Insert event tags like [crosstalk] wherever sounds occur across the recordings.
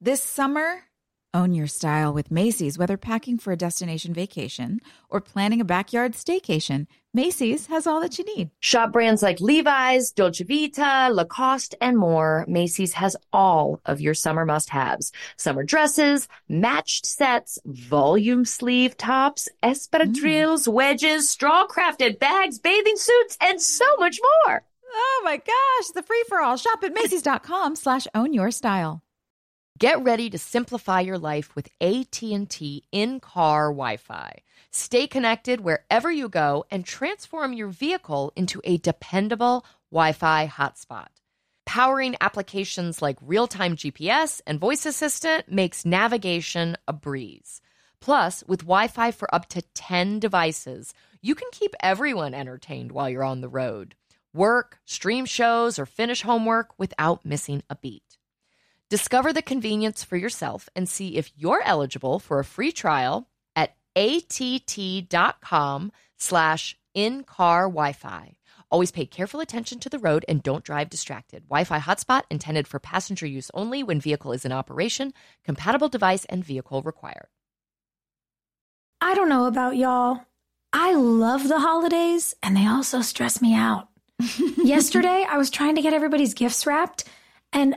This summer, own your style with Macy's, whether packing for a destination vacation or planning a backyard staycation. Macy's has all that you need. Shop brands like Levi's, Dolce Vita, Lacoste, and more. Macy's has all of your summer must haves summer dresses, matched sets, volume sleeve tops, espadrilles, mm. wedges, straw crafted bags, bathing suits, and so much more. Oh my gosh, the free for all. Shop at Macy's.com slash own your style. Get ready to simplify your life with AT&T in-car Wi-Fi. Stay connected wherever you go and transform your vehicle into a dependable Wi-Fi hotspot. Powering applications like real-time GPS and voice assistant makes navigation a breeze. Plus, with Wi-Fi for up to 10 devices, you can keep everyone entertained while you're on the road. Work, stream shows, or finish homework without missing a beat. Discover the convenience for yourself and see if you're eligible for a free trial at att.com slash in-car Wi-Fi. Always pay careful attention to the road and don't drive distracted. Wi-Fi hotspot intended for passenger use only when vehicle is in operation. Compatible device and vehicle required. I don't know about y'all. I love the holidays and they also stress me out. [laughs] Yesterday, I was trying to get everybody's gifts wrapped and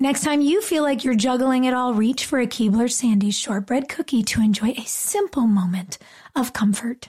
Next time you feel like you're juggling it all, reach for a Keebler Sandies shortbread cookie to enjoy a simple moment of comfort.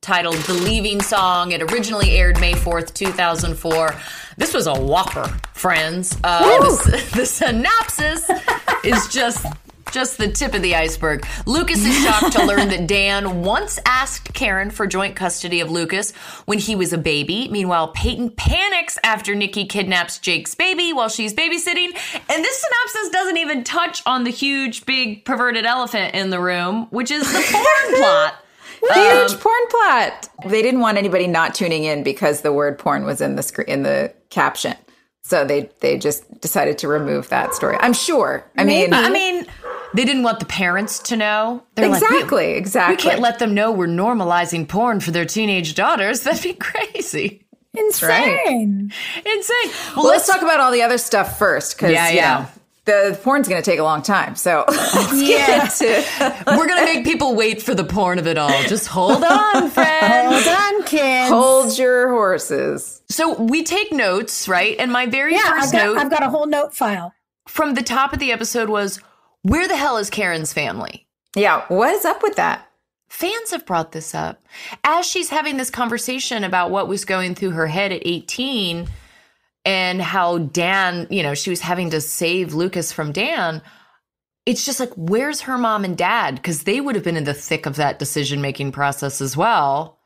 titled The Leaving Song. It originally aired May 4th, 2004. This was a whopper, friends. Uh, [laughs] the, the synopsis is just just the tip of the iceberg. Lucas is shocked to learn that Dan once asked Karen for joint custody of Lucas when he was a baby. Meanwhile, Peyton panics after Nikki kidnaps Jake's baby while she's babysitting. And this synopsis doesn't even touch on the huge, big, perverted elephant in the room, which is the porn [laughs] plot. Huge um, porn plot. They didn't want anybody not tuning in because the word porn was in the screen in the caption. So they they just decided to remove that story. I'm sure. I mean, I mean, they didn't want the parents to know. They're like, exactly, we, exactly. we can't let them know we're normalizing porn for their teenage daughters. [laughs] That'd be crazy. Insane. Insane. Well, let's, talk about all the other stuff first, because Yeah, yeah. The porn's going to take a long time. So [laughs] let's get to [laughs] We're gonna make people wait for the porn of it all. Just hold on, [laughs] friends. Hold on, kids. hold your horses. So we take notes, right? And my very yeah, first I've got, note I've got a whole note file. from the top of the episode was, "Where the hell is Karen's family?" Yeah, what is up with that? Fans have brought this up as she's having this conversation about what was going through her head at 18 and how Dan, you know, she was having to save Lucas from Dan. It's just like, where's her mom and dad? Because they would have been in the thick of that decision making process as well.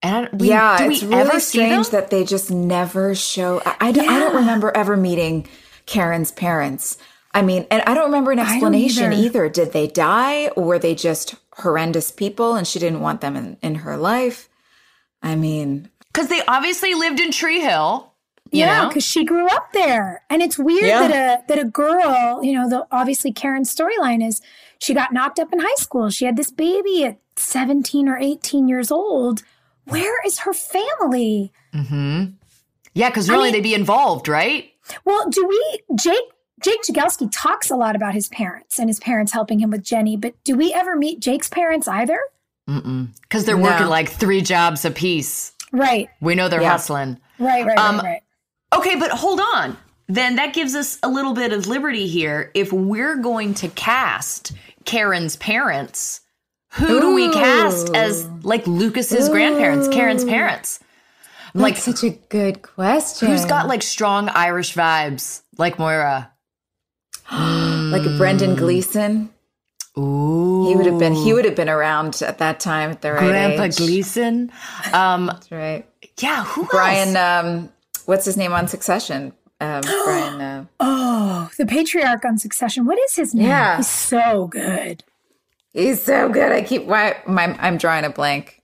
And we, yeah, it's really strange that they just never show. I, I, don't- I don't remember ever meeting Karen's parents. I mean, and I don't remember an explanation either. either. Did they die or were they just horrendous people and she didn't want them in, in her life? I mean, Because they obviously lived in Tree Hill. You yeah, because she grew up there, and it's weird Yeah. that a that a girl, you know, the obviously Karen's storyline is she got knocked up in high school. She had this baby at seventeen or eighteen years old. Where is her family? Mhm. Yeah, because really they'd be involved, right? Well, do we Jake Jake Jagelski talks a lot about his parents and his parents helping him with Jenny, but do we ever meet Jake's parents either? Because they're No. working like three jobs apiece. Right, We know they're Yeah. hustling. right, right, Um, right, right. Okay, but hold on. Then that gives us a little bit of liberty here. If we're going to cast Karen's parents, who do we cast as like Lucas's grandparents, Karen's parents? I'm like, such a good question. who's got like strong Irish vibes, like Moira? [gasps] like Brendan Gleeson? Ooh, He would have been. He would have been around at that time at the right Grandpa age. Gleeson. Um, That's right. yeah, who Brian. else? Um, what's his name on Succession? Um, [gasps] Brian. Uh, Oh, the patriarch on Succession. What is his name? Yeah. He's so good. he's so good. I keep. Why? My, I'm drawing a blank.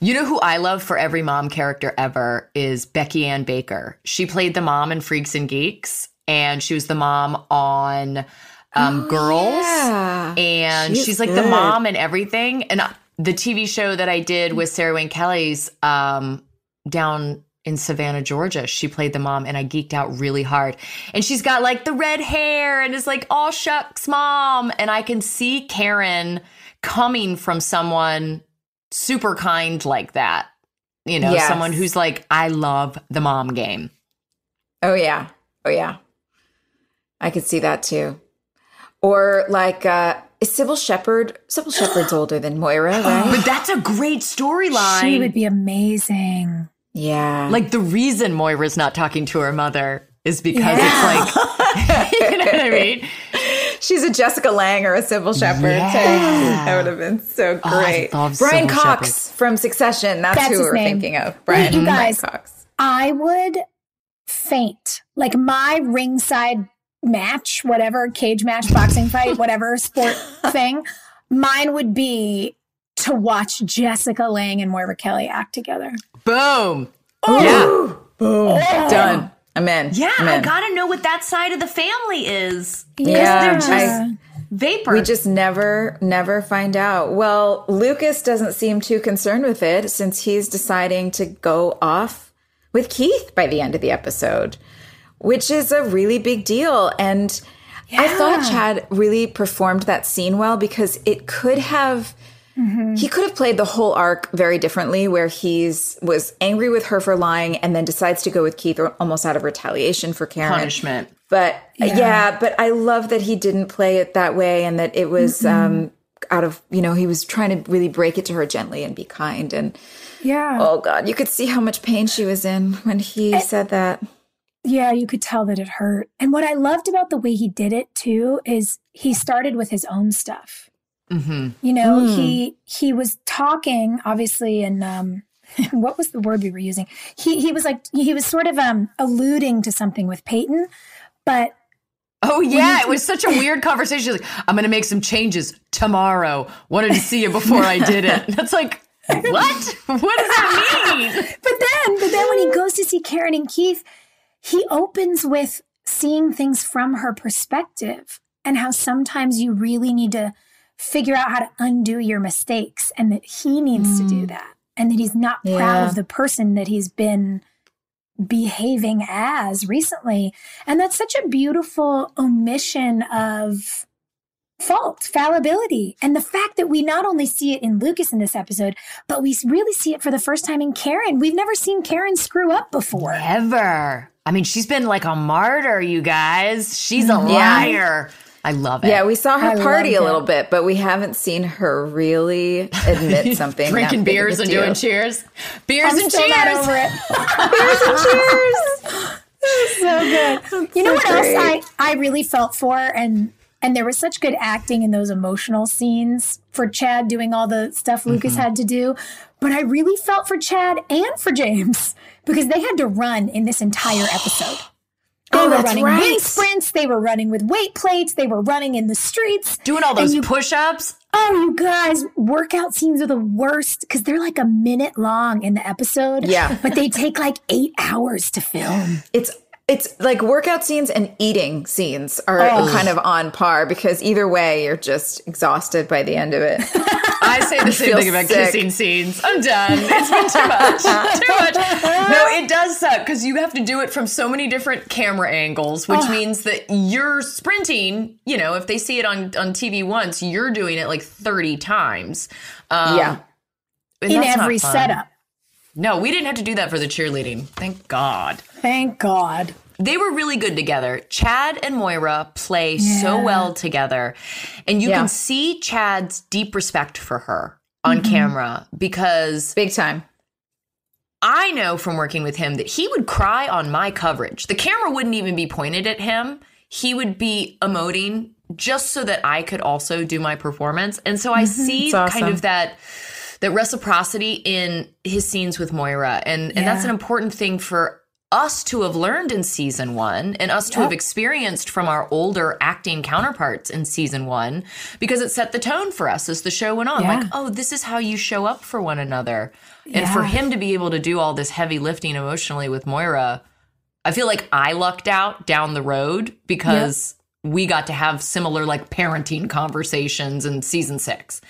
You know who I love for every mom character ever is Becky Ann Baker. She played the mom in Freaks and Geeks, and she was the mom on um, Girls. Yeah. And She's she's, like the mom and everything. And uh, the TV show that I did with Sarah Wayne Callies um, down in Savannah, Georgia, she played the mom, and I geeked out really hard. And she's got like the red hair and is like, all shucks, mom. And I can see Karen coming from someone super kind like that. You know, Yes. someone who's like, I love the mom game. Oh yeah. Oh yeah. I could see that too. Or like uh is Cybill Shepherd Cybill Shepherd's [gasps] older than Moira, right? But that's a great storyline. She would be amazing. Yeah. like the reason Moira's not talking to her mother is because it's like, [laughs] you know what I mean? She's a Jessica Lange or a Cybill Shepherd. Yeah. That would have been so Oh, I great. love Brian Sybil Cox from Succession. That's, That's who we're name. thinking of. Brian, you Brian guys- Cox. I would faint. Like my ringside match, whatever, cage match, boxing [laughs] fight, whatever sport thing, mine would be to watch Jessica Lange and Moira Kelly act together. Boom. Yeah. Boom. Done. I'm in. Yeah, I'm I gotta know what that side of the family is. Because Yeah, they're just I- vapor. We just never, never find out. Well, Lucas doesn't seem too concerned with it since he's deciding to go off with Keith by the end of the episode, which is a really big deal. And I thought Chad really performed that scene well because it could have. He could have played the whole arc very differently, where he's was angry with her for lying and then decides to go with Keith almost out of retaliation for Karen. punishment. But yeah. but I love that he didn't play it that way and that it was um out of, you know, he was trying to really break it to her gently and be kind and Yeah. oh god, you could see how much pain she was in when he said that. Yeah, you could tell that it hurt. And what I loved about the way he did it too is he started with his own stuff. Mm-hmm. You know, he he was talking obviously and um [laughs] what was the word we were using? He he was like he was sort of um alluding to something with Peyton, but Oh yeah, it was such a weird conversation. Like, "I'm gonna make some changes tomorrow. Wanted to see you before I did it." [laughs] That's like, what? What does that mean? [laughs] But then, but then when he goes to see Karen and Keith, he opens with seeing things from her perspective and how sometimes you really need to figure out how to undo your mistakes and that he needs to do mm. that and that he's not proud of the person that he's been behaving as recently. And that's such a beautiful omission of fault, fallibility. And the fact that we not only see it in Lucas in this episode, but we really see it for the first time in Karen. We've never seen Karen screw up before. Ever. I mean, she's been like a martyr, you guys. She's a mm-hmm. Yeah. liar. I love it. Yeah, we saw her I party a little it. bit, but we haven't seen her really admit [laughs] something. drinking that beers and deal. doing cheers. Beers I'm and still not cheers. over it. [laughs] Cheers! so good. You know what so else I. I really felt for and and there was such good acting in those emotional scenes for Chad doing all the stuff Lucas Mm-hmm. had to do. But I really felt for Chad and for James because they had to run in this entire episode. Oh, they Oh, were that's running right. wind sprints, they were running with weight plates, they were running in the streets. Doing all And those you- push-ups. Oh, you guys, workout scenes are the worst because they're like a minute long in the episode. Yeah. But they take like eight hours to film. It's it's like workout scenes and eating scenes are Oh. kind of on par because either way you're just exhausted by the end of it. [laughs] I say the same thing about sick. kissing scenes. I'm done. It's been too much. [laughs] too much. No, it does suck because you have to do it from so many different camera angles, which means that you're sprinting. You know, if they see it on on TV once, you're doing it like 30 times. Um, yeah. in that's not every fun. setup. No, we didn't have to do that for the cheerleading. Thank God. Thank God. They were really good together. Chad and Moira play so well together. And you Yeah. can see Chad's deep respect for her on Mm-hmm. camera because Big time. I know from working with him that he would cry on my coverage. The camera wouldn't even be pointed at him. He would be emoting just so that I could also do my performance. And so I see awesome. kind of that that reciprocity in his scenes with Moira. And and that's an important thing for us to have learned in season 1 and us to have experienced from our older acting counterparts in season 1 because it set the tone for us as the show went on. Yeah. Like, oh, this is how you show up for one another. And for him to be able to do all this heavy lifting emotionally with Moira, I feel like I lucked out down the road because we got to have similar like parenting conversations in season six.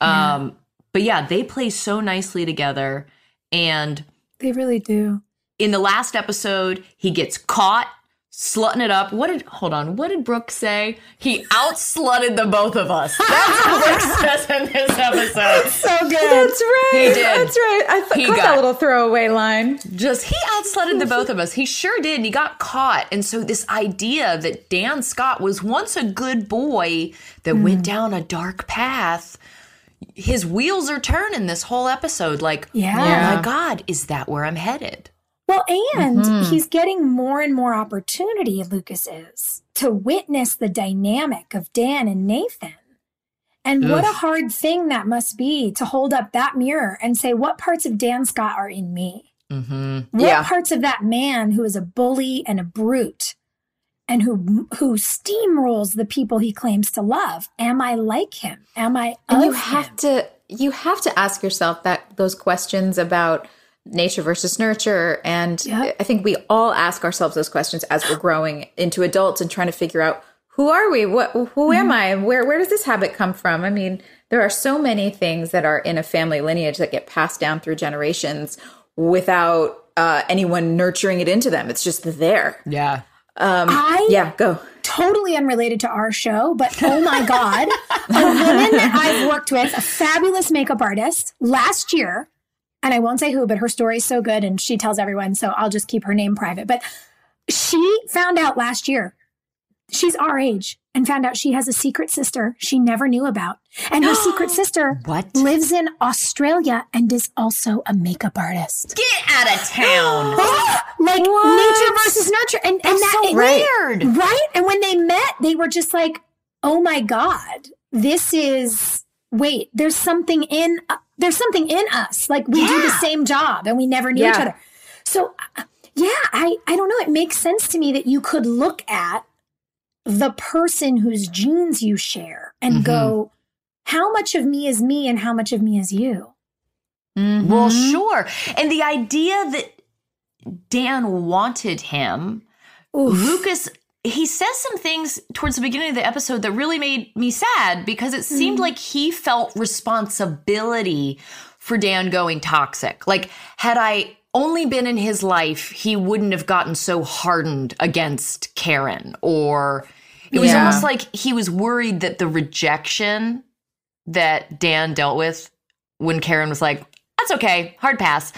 Um, but yeah, they play so nicely together. And They really do. in the last episode, he gets caught slutting it up. What did hold on? What did Brooke say? He outslutted the both of us. That's what Brooke [laughs] says in this episode. So good. That's right. He did. That's right. I th- He caught got- that little throwaway line. Just he outslutted the both of us. He sure did. And he got caught. And so this idea that Dan Scott was once a good boy that Hmm. went down a dark path. His wheels are turning this whole episode. Like, Yeah. oh my God, is that where I'm headed? Well, and Mm-hmm. he's getting more and more opportunity, Lucas is, to witness the dynamic of Dan and Nathan. And what a hard thing that must be to hold up that mirror and say, what parts of Dan Scott are in me? Mm-hmm. What Yeah. parts of that man who is a bully and a brute and who who steamrolls the people he claims to love? Am I like him? Am I And you have him? to you have to ask yourself that those questions about nature versus nurture and Yep. I think we all ask ourselves those questions as we're growing into adults and trying to figure out who are we? What who am I? Where where does this habit come from? I mean, there are so many things that are in a family lineage that get passed down through generations without uh, anyone nurturing it into them. It's just there. Yeah. Um, I Yeah, go. totally unrelated to our show, but oh my God, a woman that I've worked with, a fabulous makeup artist last year, and I won't say who, but her story is so good and she tells everyone, so I'll just keep her name private. But she found out last year, she's our age, and found out she has a secret sister she never knew about. And her secret [gasps] sister What? lives in Australia and is also a makeup artist. Get out of town. [gasps] like nature versus nurture. And, and that so Right. weird. Right? And when they met, they were just like, "Oh my god, this is wait, there's something in uh, there's something in us. Like we do the same job and we never knew each other." So, uh, yeah, I I don't know, it makes sense to me that you could look at the person whose genes you share and go, how much of me is me and how much of me is you? Mm-hmm. Well, sure. And the idea that Dan wanted him, Lucas, he says some things towards the beginning of the episode that really made me sad because it seemed like he felt responsibility for Dan going toxic. Like, had I only been in his life, he wouldn't have gotten so hardened against Karen. Or it was Yeah. almost like he was worried that the rejection that Dan dealt with when Karen was like, that's okay, hard pass,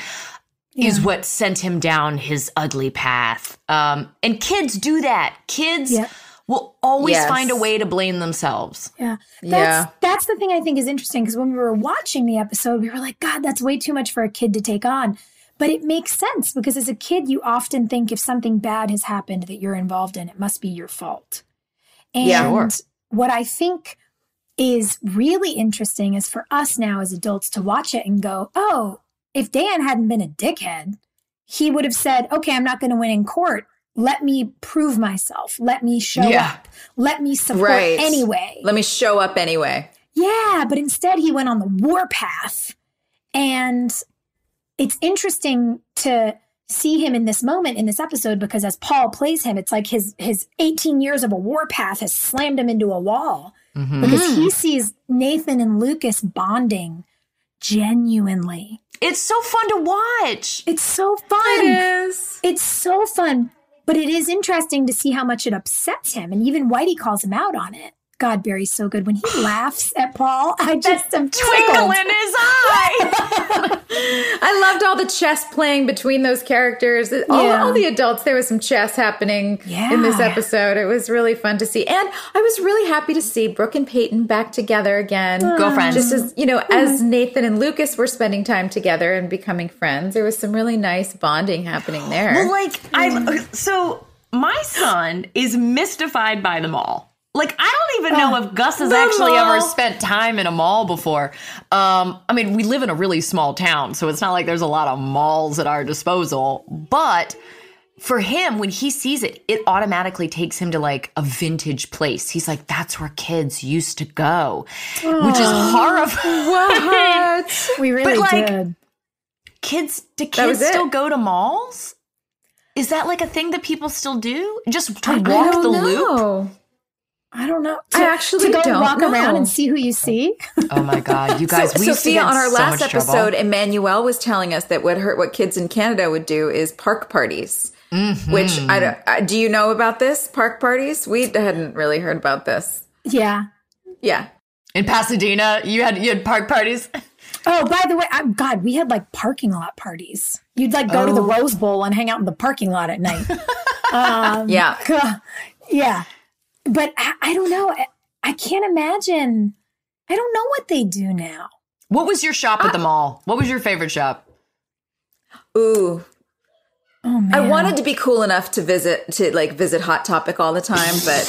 is what sent him down his ugly path. Um, and kids do that. Kids Yeah. will always Yes. find a way to blame themselves. Yeah. That's, Yeah. That's the thing I think is interesting because when we were watching the episode, we were like, God, that's way too much for a kid to take on. But it makes sense because as a kid, you often think if something bad has happened that you're involved in, it must be your fault. And Yeah. Sure. what I think is really interesting is for us now as adults to watch it and go, oh, if Dan hadn't been a dickhead, he would have said, okay, I'm not going to win in court. Let me prove myself. Let me show Yeah. up. Let me support Right. anyway. Let me show up anyway. Yeah, but instead he went on the war path. And it's interesting to see him in this moment in this episode because as Paul plays him, it's like his his 18 years of a war path has slammed him into a wall Mhm. because he sees Nathan and Lucas bonding genuinely. It's so fun to watch. It's so fun. It is. It's so fun. But it is interesting to see how much it upsets him. And even Whitey calls him out on it. God, Barry's so good. When he [sighs] laughs at Paul, I just am Twinkle in his eye. [laughs] I loved all the chess playing between those characters. All, Yeah. all the adults, there was some chess happening in this episode. It was really fun to see. And I was really happy to see Brooke and Peyton back together again. Go friends. Just as, you know, as Nathan and Lucas were spending time together and becoming friends, there was some really nice bonding happening there. Well, like I so my son is mystified by them mall. Like I don't even know if Gus has actually mall. ever spent time in a mall before. Um, I mean, we live in a really small town, so it's not like there's a lot of malls at our disposal. But for him, when he sees it, it automatically takes him to like a vintage place. He's like, "That's where kids used to go," which is horrifying. what? [laughs] We really but, like, did. kids do kids still go to malls is that like a thing that people still do just to I walk the loop know. I don't know. I actually to go don't walk around and see who you see. oh my god you guys So, we used to Sophia, get on our so last much trouble. episode, Emmanuelle was telling us that what her, what kids in Canada would do is park parties. Mm-hmm. Which I don't. I, do you know about this park parties? We hadn't really heard about this. Yeah. Yeah, in pasadena you had you had park parties Oh, by the way, I, God, we had like parking lot parties. You'd like go to the Oh. Rose Bowl and hang out in the parking lot at night. [laughs] um, yeah. [laughs] yeah. But I, I don't know. I, I can't imagine. I don't know what they do now. what was your shop at the mall what was your favorite shop Ooh, Oh man. I wanted to be cool enough to visit to like visit Hot Topic all the time, but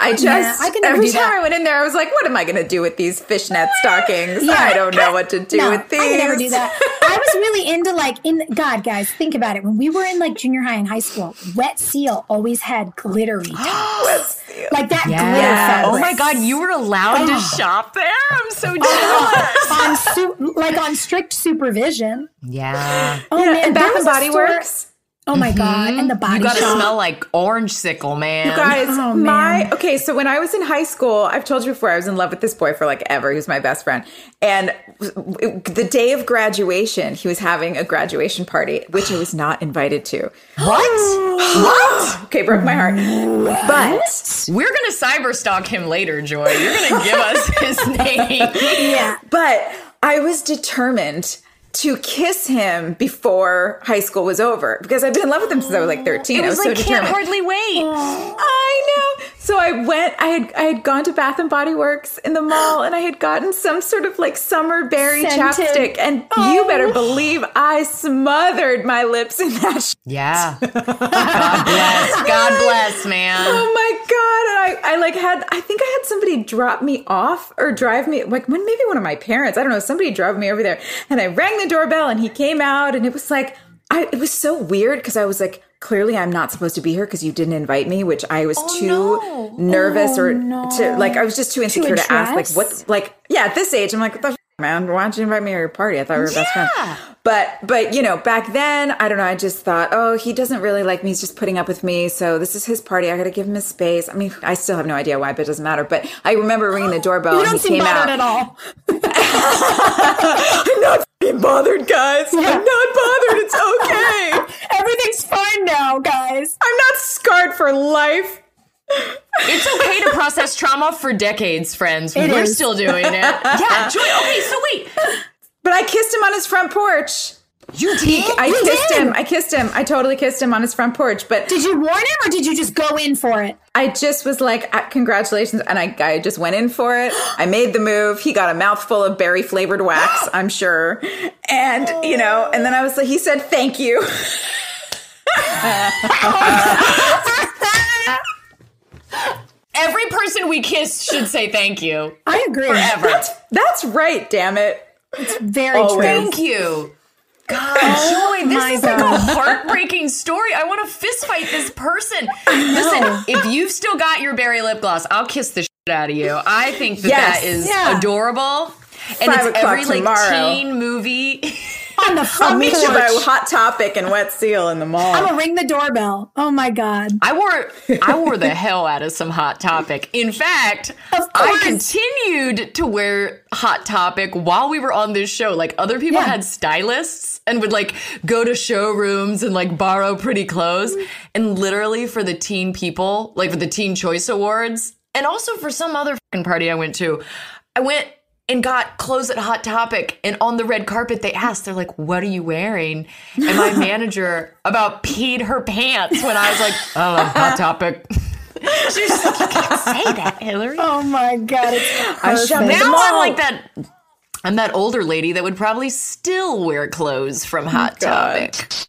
I just [laughs] Yeah, I can never every time that. I went in there, I was like, "What am I going to do with these fishnet stockings? Yeah. I don't know what to do no, with these." I could never do that. I was really into like in God, guys, think about it. When we were in like junior high and high school, Wet Seal always had glittery [gasps] tops. like that glitter oh my god you were allowed to oh. shop there i'm so oh, jealous on su- like on strict supervision. yeah Oh You know, man, and Bath and Body store- Works. Oh my god, and mm-hmm. the body you gotta shop. smell like orange sickle man You guys, Oh, my okay. So when I was in high school, I've told you before, I was in love with this boy for like ever. He was my best friend, and the day of graduation, he was having a graduation party, which I was not invited to. [gasps] what [gasps] What? Okay, broke my heart. But we're gonna cyber stalk him later joy you're gonna give us [laughs] his name Yeah. but I was determined to kiss him before high school was over because I've been in love with him since I was like 13. it I was was like so can't determined. hardly wait I know. So I went. I had I had gone to Bath and Body Works in the mall, and I had gotten some sort of like summer berry Scented. chapstick. And you oh. better believe I smothered my lips in that. Sh- Yeah. [laughs] God bless. God bless, man. oh my god! And I I like had. I think I had somebody drop me off or drive me. Like when maybe one of my parents. I don't know. Somebody drove me over there, and I rang the doorbell, and he came out, and it was like. I, it was so weird because I was like, clearly I'm not supposed to be here because you didn't invite me, which I was Oh, too no. nervous Oh, or no. to like I was just too insecure to, ask like what like yeah at this age I'm like what the man why don't you invite me to your party. I thought we were best friends. But but you know back then I don't know I just thought oh he doesn't really like me he's just putting up with me so this is his party I got to give him his space. I mean I still have no idea why but it doesn't matter. But I remember ringing the doorbell You and don't he seem came bothered out. at all. [laughs] I'm not bothered guys. I'm not bothered. It's [laughs] okay. Everything's fine now, guys. I'm not scarred for life It's okay to process trauma for decades, friends. It We're is. still doing it. Yeah, [laughs] Joy. Okay, so wait. but I kissed him on his front porch. You did? I You kissed did? him. I kissed him. I totally kissed him on his front porch. But Did you warn him or did you just go in for it? I just was like, "Uh, congratulations. And I, I just went in for it. I made the move. He got a mouthful of berry flavored wax, [gasps] I'm sure. And, you know, and then I was like, he said, thank you. [laughs] [laughs] Every person we kiss should say thank you. I agree. Forever. That's right, damn it. It's very Always. true. Thank you. God, Joy, oh this my is like a God. heartbreaking story. I want to fist fight this person. Listen, if you've still got your berry lip gloss, I'll kiss the shit out of you. I think that Yes. that is Yeah. adorable. And Five it's every like tomorrow. teen movie. [laughs] On the I'll front meet porch. you by Hot Topic and Wet Seal in the mall. I'm gonna ring the doorbell. Oh my god. I wore I wore the hell out of some Hot Topic. In fact, I continued to wear Hot Topic while we were on this show. Like other people Yeah. had stylists and would like go to showrooms and like borrow pretty clothes. And literally for the teen people, like for the Teen Choice Awards, and also for some other fucking party I went to, I went and got clothes at Hot Topic. And on the red carpet, they asked, they're like, What are you wearing? And my [laughs] manager about peed her pants when I was like, [laughs] Oh, Hot Topic. [laughs] she was like, You can't say that, Hilarie. Oh my god. It's I shoved now. I'm like that. I'm that older lady that would probably still wear clothes from Hot oh God. Topic.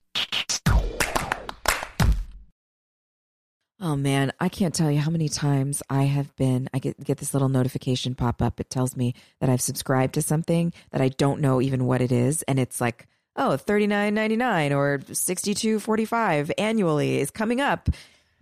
Oh man, I can't tell you how many times I have been I get get this little notification pop up. It tells me that I've subscribed to something that I don't know even what it is and it's like, oh, $39.99 or $62.45 annually is coming up.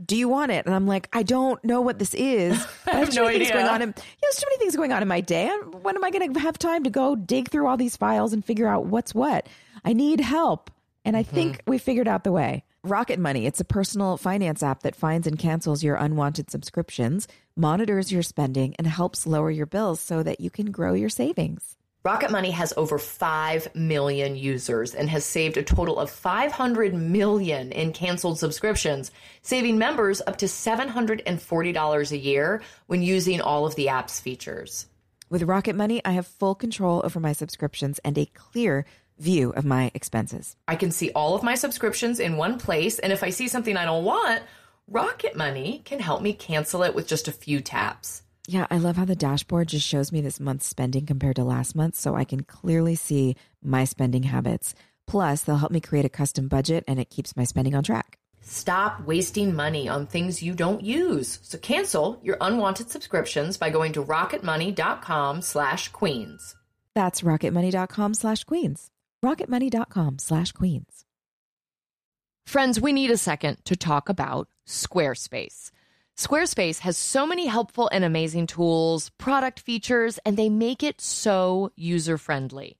Do you want it? And I'm like, I don't know what this is. [laughs] I have, no idea. going on in, yeah, there's too many things going on in my day. When am I going to have time to go dig through all these files and figure out what's what? I need help. And I mm-hmm. think we figured out the way. Rocket Money, it's a personal finance app that finds and cancels your unwanted subscriptions, monitors your spending, and helps lower your bills so that you can grow your savings. Rocket Money has over 5 million users and has saved a total of 500 million in canceled subscriptions, saving members up to $740 a year when using all of the app's features. With Rocket Money, I have full control over my subscriptions and a clear view of my expenses. I can see all of my subscriptions in one place, and if I see something I don't want, Rocket Money can help me cancel it with just a few taps. Yeah, I love how the dashboard just shows me this month's spending compared to last month so I can clearly see my spending habits. Plus, they'll help me create a custom budget and it keeps my spending on track. Stop wasting money on things you don't use. So cancel your unwanted subscriptions by going to rocketmoney.com slash queens. That's rocketmoney.com slash queens. Rocketmoney.com slash queens. Friends, we need a second to talk about Squarespace. Squarespace has so many helpful and amazing tools, product features, and they make it so user friendly.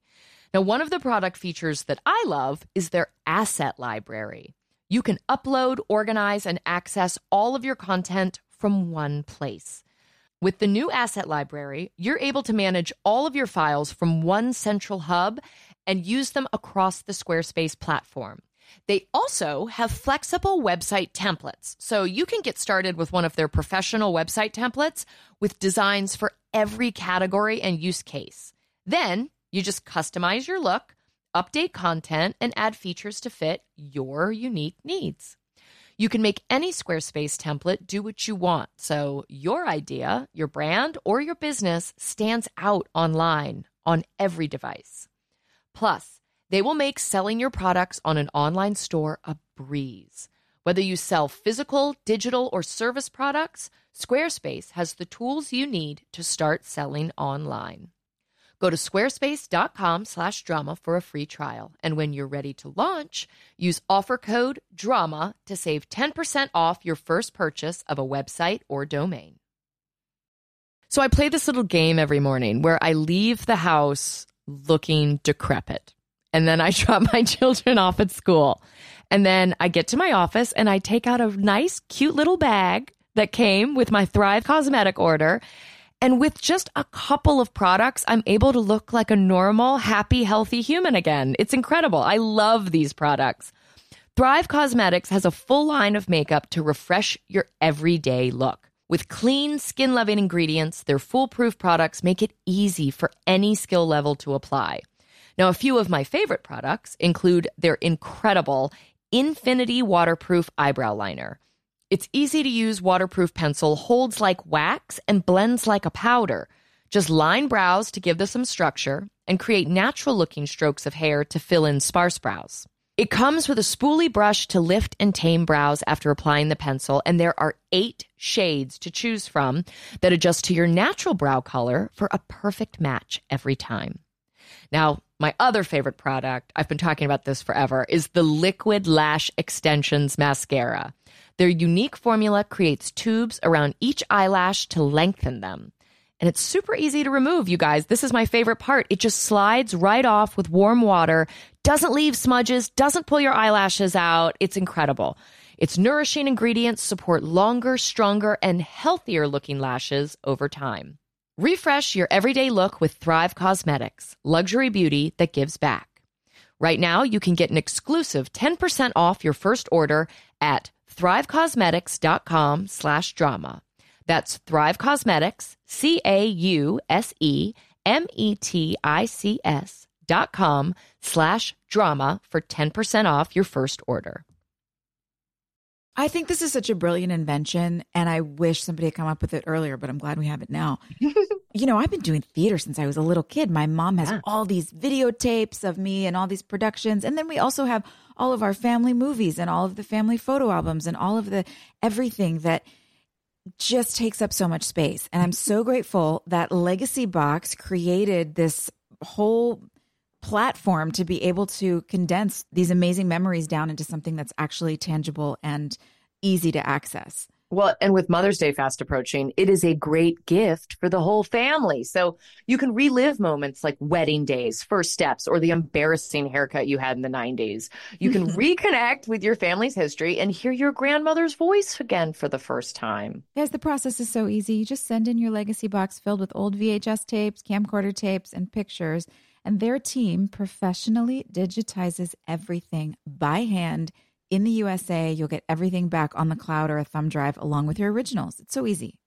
Now, one of the product features that I love is their asset library. You can upload, organize, and access all of your content from one place. With the new asset library, you're able to manage all of your files from one central hub and use them across the Squarespace platform. They also have flexible website templates, so you can get started with one of their professional website templates with designs for every category and use case. Then you just customize your look, update content, and add features to fit your unique needs. You can make any Squarespace template do what you want, so your idea, your brand, or your business stands out online on every device. Plus, they will make selling your products on an online store a breeze. Whether you sell physical, digital, or service products, Squarespace has the tools you need to start selling online. Go to squarespace.com slash drama for a free trial. And when you're ready to launch, use offer code DRAMA to save 10% off your first purchase of a website or domain. So I play this little game every morning where I leave the house looking decrepit. And then I [laughs] drop my children off at school. And then I get to my office and I take out a nice, cute little bag that came with my Thrive Causemetic order. And with just a couple of products, I'm able to look like a normal, happy, healthy human again. It's incredible. I love these products. Thrive Causemetics has a full line of makeup to refresh your everyday look. With clean, skin loving ingredients, their foolproof products make it easy for any skill level to apply. Now, a few of my favorite products include their incredible Infinity Waterproof Eyebrow Liner. Its easy to use waterproof pencil holds like wax and blends like a powder. Just line brows to give them some structure and create natural looking strokes of hair to fill in sparse brows. It comes with a spoolie brush to lift and tame brows after applying the pencil, and there are eight shades to choose from that adjust to your natural brow color for a perfect match every time. Now, my other favorite product, I've been talking about this forever, is the Liquid Lash Extensions Mascara. Their unique formula creates tubes around each eyelash to lengthen them. And it's super easy to remove, you guys. This is my favorite part. It just slides right off with warm water, doesn't leave smudges, doesn't pull your eyelashes out. It's incredible. Its nourishing ingredients support longer, stronger, and healthier looking lashes over time. Refresh your everyday look with Thrive Causemetics, luxury beauty that gives back. Right now, you can get an exclusive 10% off your first order at thrivecausemetics.com slash drama. That's Thrive Causemetics, C-A-U-S-E-M-E-T-I-C-S dot com slash drama for 10% off your first order. I think this is such a brilliant invention, and I wish somebody had come up with it earlier, but I'm glad we have it now. [laughs] you know, I've been doing theater since I was a little kid. My mom has Yeah. all these videotapes of me and all these productions. And then we also have all of our family movies and all of the family photo albums and all of the everything that just takes up so much space. And I'm so grateful that Legacy Box created this whole platform to be able to condense these amazing memories down into something that's actually tangible and easy to access. Well, and with Mother's Day fast approaching, it is a great gift for the whole family. So you can relive moments like wedding days, first steps, or the embarrassing haircut you had in the 90s. You can [laughs] reconnect with your family's history and hear your grandmother's voice again for the first time. Guys, the process is so easy. You just send in your legacy box filled with old VHS tapes, camcorder tapes, and pictures, and their team professionally digitizes everything by hand in the USA. You'll get everything back on the cloud or a thumb drive along with your originals. It's so easy.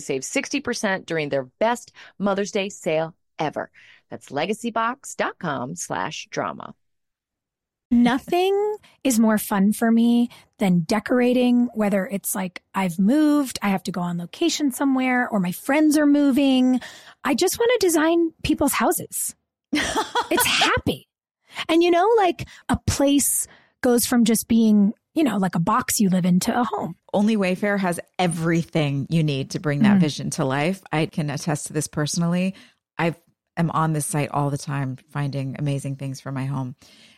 to save 60% during their best Mother's Day sale ever. That's legacybox.com slash drama. Nothing is more fun for me than decorating, whether it's like I've moved, I have to go on location somewhere, or my friends are moving. I just want to design people's houses. [laughs] it's happy. And you know, like a place goes from just being, you know, like a box you live in to a home. Only Wayfair has everything you need to bring that Mm. vision to life. I can attest to this personally. I am on this site all the time finding amazing things for my home.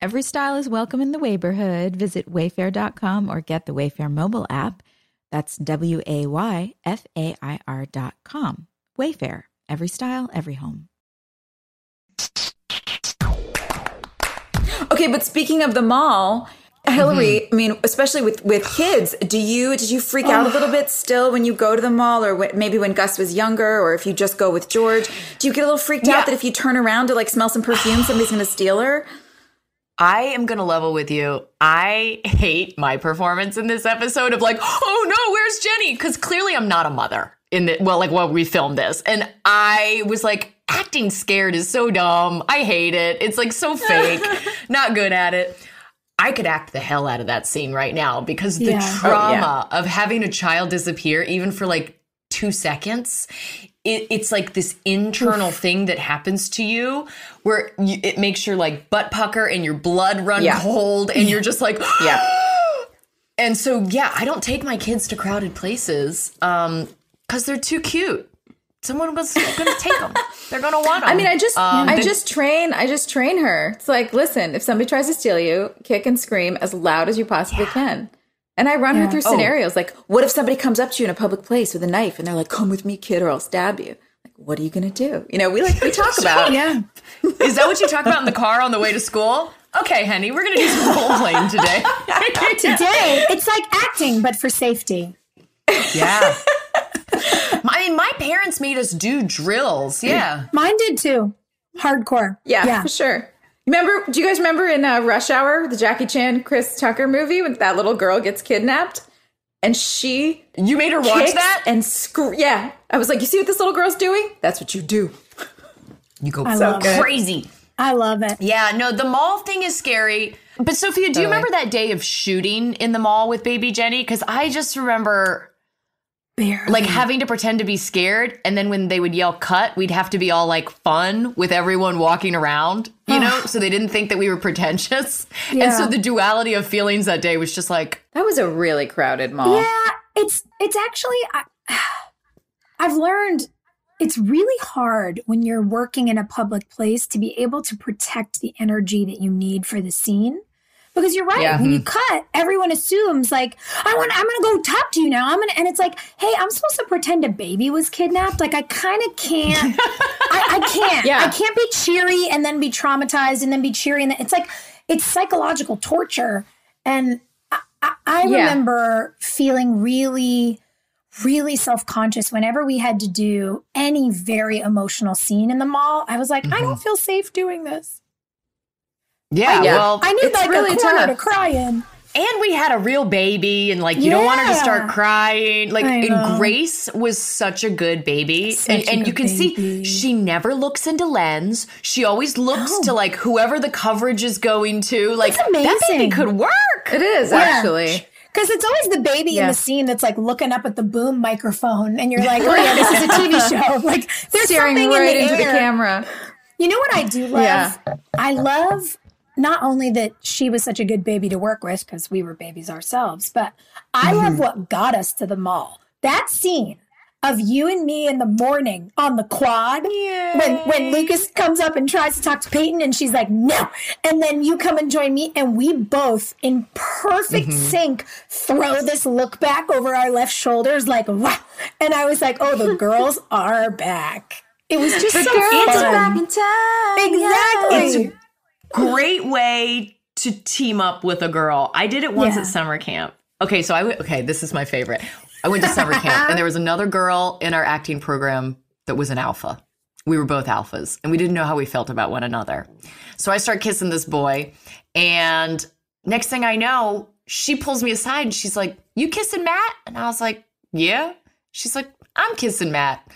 Every style is welcome in the Wayborhood. Visit wayfair.com or get the Wayfair mobile app. That's W A Y F A I R dot com. Wayfair. Every style, every home. Okay, but speaking of the mall, Hilarie, mm-hmm. I mean, especially with with kids, do you did you freak out a little bit still when you go to the mall, or wh- maybe when Gus was younger, or if you just go with George? Do you get a little freaked Yeah. out that if you turn around to like smell some perfume, somebody's going to steal her? I am going to level with you. I hate my performance in this episode of like, oh no, where's Jenny? Because clearly I'm not a mother in the, well, like while we filmed this. And I was like, acting scared is so dumb. I hate it. It's like so [laughs] fake, not good at it. I could act the hell out of that scene right now because the Yeah. Oh, trauma of having a child disappear, even for like two seconds, it, it's like this internal thing that happens to you where you, it makes your like butt pucker and your blood run Yeah. cold and you're just like Yeah. [gasps] and so yeah i don't take my kids to crowded places um because they're too cute someone was gonna take them [laughs] they're gonna want them I mean, I just Um, I just train I just train her. It's like, listen, if somebody tries to steal you, kick and scream as loud as you possibly can. And I run her through Oh. scenarios like, what if somebody comes up to you in a public place with a knife and they're like, "Come with me, kid, or I'll stab you." Like, what are you gonna do? You know, we like we talk [laughs] about. Yeah. [laughs] is that what you talk about in the car on the way to school okay honey, we're gonna do some role playing today [laughs] Today, it's like acting, but for safety. yeah i mean my parents made us do drills yeah Mine did too. Hardcore. Yeah, Yeah. for sure. Remember? Do you guys remember in uh, Rush Hour, the Jackie Chan Chris Tucker movie, when that little girl gets kidnapped and she you made her watch that and scr- yeah, I was like, you see what this little girl's doing? That's what you do. you go I love it. crazy I love it. Yeah, no, the mall thing is scary. But Sophia, do you remember that day of shooting in the mall with baby Jenny? Because I just remember Barely. like having to pretend to be scared, and then when they would yell cut, we'd have to be all like fun with everyone walking around, you know, so they didn't think that we were pretentious. And so the duality of feelings that day was just like, That was a really crowded mall. Yeah, it's it's actually I, [sighs] I've learned it's really hard when you're working in a public place to be able to protect the energy that you need for the scene. Because you're right, Yeah. when you hmm. cut, everyone assumes like, I want I'm gonna go talk to you now. I'm gonna and it's like, hey, I'm supposed to pretend a baby was kidnapped. Like I kind of can't [laughs] I, I can't. Yeah. I can't be cheery and then be traumatized and then be cheery and then it's like it's psychological torture. And I, I, I Yeah. remember feeling really, really self conscious whenever we had to do any very emotional scene in the mall. I was like, I don't mm-hmm. feel safe doing this. Yeah, Yeah. well, I need like really a corner tough. to cry in. And we had a real baby, and like you don't want her to start crying. Like, and. Grace was such a good baby, Such and, and you good can see she never looks into lens. She always looks No. to oh. like whoever the coverage is going to. Like that baby could work. It is actually. Because it's always the baby in the scene that's like looking up at the boom microphone, and you're like, "Oh yeah, this is a TV [laughs] show." [laughs] Like there's Staring something right in the into the camera. You know what I do love? Yeah. I love not only that she was such a good baby to work with because we were babies ourselves, but I Mm-hmm. love what got us to the mall. That scene of you and me in the morning on the quad when when Lucas comes up and tries to talk to Peyton and she's like no and then you come and join me and we both in perfect Mm-hmm. sync throw this look back over our left shoulders like wow and I was like oh the [laughs] girls are back it was just so fun. Exactly. It's Great way to team up with a girl. I did it once Yeah. at summer camp. Okay, so I went. Okay, this is my favorite. I went to summer camp, and there was another girl in our acting program that was an alpha. We were both alphas, and we didn't know how we felt about one another. So I start kissing this boy, and next thing I know, she pulls me aside and she's like, "You kissing Matt?" And I was like, "Yeah." She's like, "I'm kissing Matt."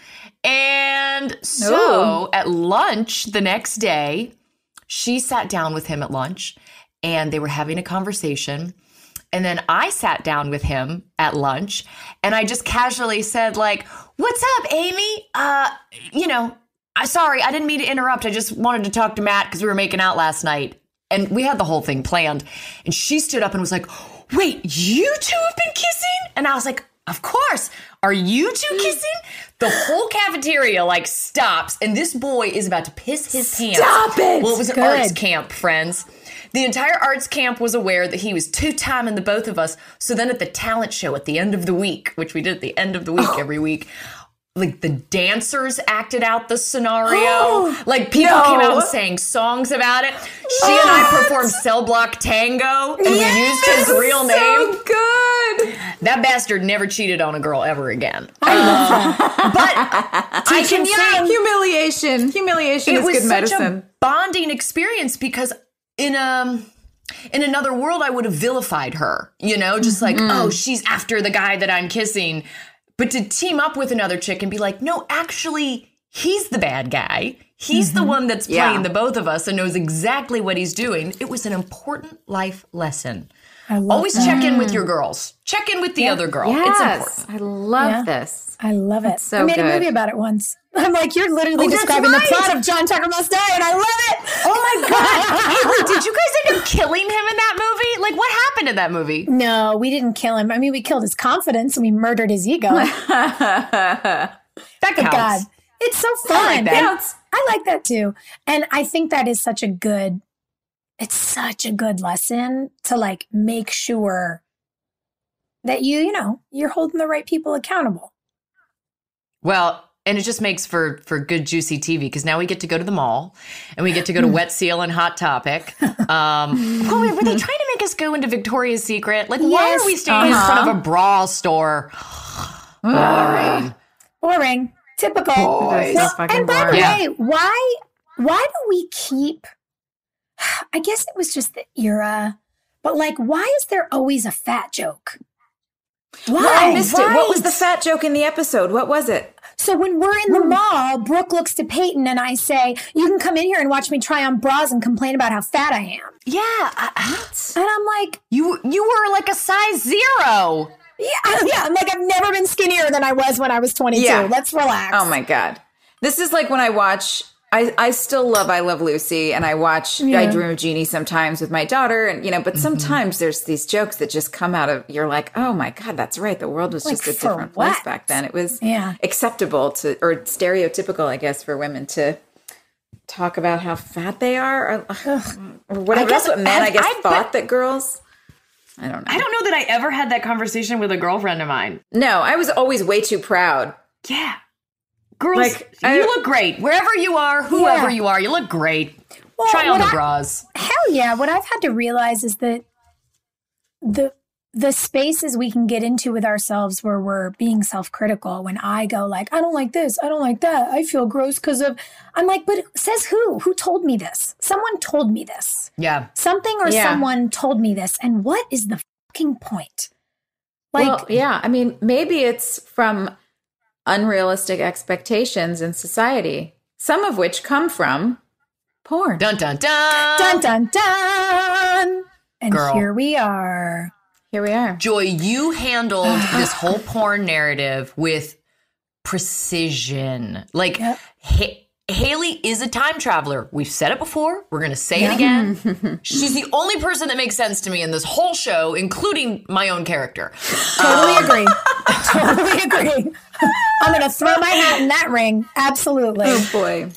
And so Oh. at lunch the next day, she sat down with him at lunch and they were having a conversation. And then I sat down with him at lunch and I just casually said, like, what's up, Amy? Uh, you know, I sorry, I didn't mean to interrupt. I just wanted to talk to Matt because we were making out last night. And we had the whole thing planned. And she stood up and was like, wait, you two have been kissing? And I was like, of course. Are you two hmm. kissing? The whole cafeteria like stops, and this boy is about to piss his pants. Stop it! Well, it was an Good. arts camp, friends. The entire arts camp was aware that he was two timing the both of us. So then at the talent show at the end of the week, which we did at the end of the week oh. every week, like the dancers acted out the scenario. [gasps] like people came out and sang songs about it. She and I performed Cell Block Tango and we used his real name. So good. That bastard never cheated on a girl ever again. I love that. But [laughs] I can Yeah, humiliation. Humiliation is was good such medicine. a bonding experience because in um in another world I would have vilified her, you know, just like, Mm-hmm. oh, she's after the guy that I'm kissing. But to team up with another chick and be like, no, actually, he's the bad guy. He's the one that's Mm-hmm. Yeah. playing the both of us and knows exactly what he's doing. It was an important life lesson. I love Always that. check in with your girls. Check in with the other girl. It's important. Yes, I love Yeah. this. I love it. so I made a movie about it once. I'm like, you're literally Oh, describing right. the plot of John Tucker Must Die, and I love it. Oh my [laughs] god! Did you guys end up killing him in that movie? Like, what happened in that movie? No, we didn't kill him. I mean, we killed his confidence and we murdered his ego. [laughs] That counts. God, it's so fun. like that. I like that too. And I think that is such a good, it's such a good lesson to like make sure that you, you know, you're holding the right people accountable. Well, and it just makes for for good juicy TV because now we get to go to the mall and we get to go to [laughs] Wet Seal and Hot Topic. Um, [laughs] well, wait, were they trying to make us go into Victoria's Secret? Like, why are we standing in front of a bra store? Boring. Boring. Typical. Boys. Well, So fucking and by the boring. Yeah. way, why why do we keep I guess it was just the era, but like why is there always a fat joke? Why? I missed it. What was the fat joke in the episode? What was it? So when we're in the hmm. mall, Brooke looks to Peyton and I say, "You can come in here and watch me try on bras and complain about how fat I am." Yeah, uh, I- And I'm like, you you were like a size zero. "Yeah, [laughs] yeah." I'm like, I've never been skinnier than I was when I was 22. Yeah. Let's relax. Oh my god. This is like when I watch I, I still love I Love Lucy and I watch I Dream of Jeannie sometimes with my daughter and you know, but mm-hmm. sometimes there's these jokes that just come out of you're like, oh my god, that's right. The world was Like, just a different place back then. It was Yeah. acceptable to or stereotypical, I guess, for women to talk about how fat they are or, or whatever. guess- That's what men I guess I- thought that girls. I don't know. I don't know that I ever had that conversation with a girlfriend of mine. no, I was always way too proud. Yeah. Girls, Like, I- you look great. Wherever you are, whoever Yeah. you are, you look great. Well, Try on what the I- bras. Hell yeah. What I've had to realize is that the the spaces we can get into with ourselves where we're being self-critical when I go like, I don't like this, I don't like that, I feel gross because of I'm like, but says who? Who told me this? Someone told me this. Yeah. Something or Yeah. someone told me this. And what is the fucking point? Like well, yeah, I mean, maybe it's from unrealistic expectations in society, some of which come from porn. Dun dun dun. dun dun dun. And Girl. here we are. Here we are. Joy, you handled [sighs] this whole porn narrative with precision. Like, Yep. Ha- Haley is a time traveler. We've said it before. We're going to say it again. [laughs] She's the only person that makes sense to me in this whole show, including my own character. Totally um, agree. [laughs] totally agree. I'm going to throw my hat in that ring. Absolutely. Oh boy.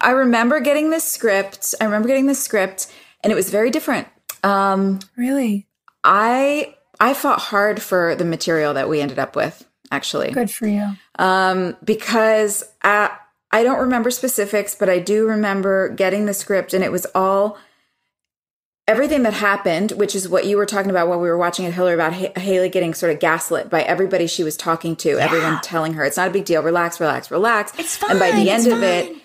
I remember getting this script. I remember getting this script and it was very different. Um Really I I fought hard for the material that we ended up with, actually. good for you. um, because I, I don't remember specifics, but I do remember getting the script, and it was all everything that happened, which is what you were talking about while we were watching it, Hilarie, about ha- Haley getting sort of gaslit by everybody she was talking to, everyone telling her it's not a big deal, relax, relax, relax. It's fine. And by the end it's of it,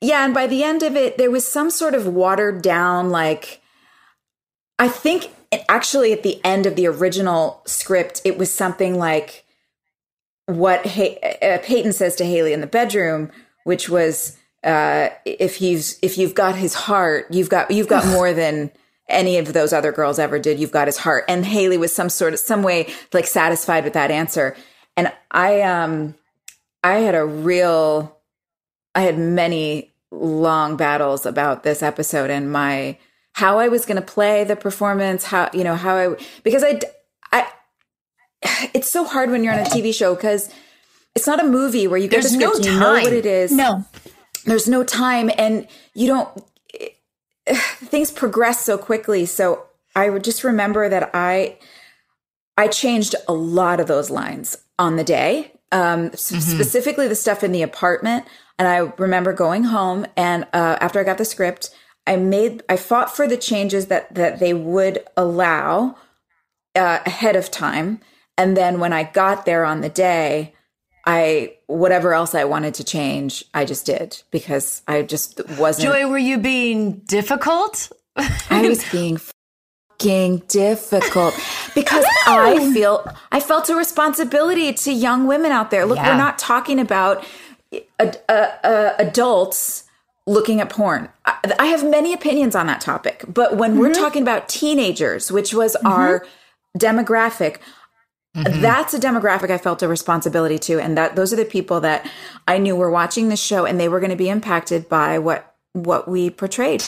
yeah, and by the end of it, there was some sort of watered down, like I think actually at the end of the original script, it was something like what ha- uh, Peyton says to Haley in the bedroom, which was, uh, "If he's if you've got his heart, you've got you've got more than any of those other girls ever did. You've got his heart." And Haley was some sort of some way like satisfied with that answer. And I um I had a real I had many long battles about this episode and my how I was going to play the performance, how you know how I because I I it's so hard when you're on a TV show because it's not a movie where you get There's the no script, you know what it is. No. There's no time and you don't [sighs] things progress so quickly. So I would just remember that I I changed a lot of those lines on the day um, s- specifically the stuff in the apartment. And I remember going home and uh, after I got the script, I made I fought for the changes that that they would allow uh, ahead of time, and then when I got there on the day, I whatever else I wanted to change, I just did because I just wasn't. Joy, were you being difficult? I was [laughs] being fucking difficult because I feel I felt a responsibility to young women out there. Look, Yeah. we're not talking about uh, uh, uh, adults looking at porn. I, I have many opinions on that topic, but when we're talking about teenagers, which was our demographic, Mm-hmm. that's a demographic I felt a responsibility to, and that those are the people that I knew were watching the show, and they were going to be impacted by what what we portrayed.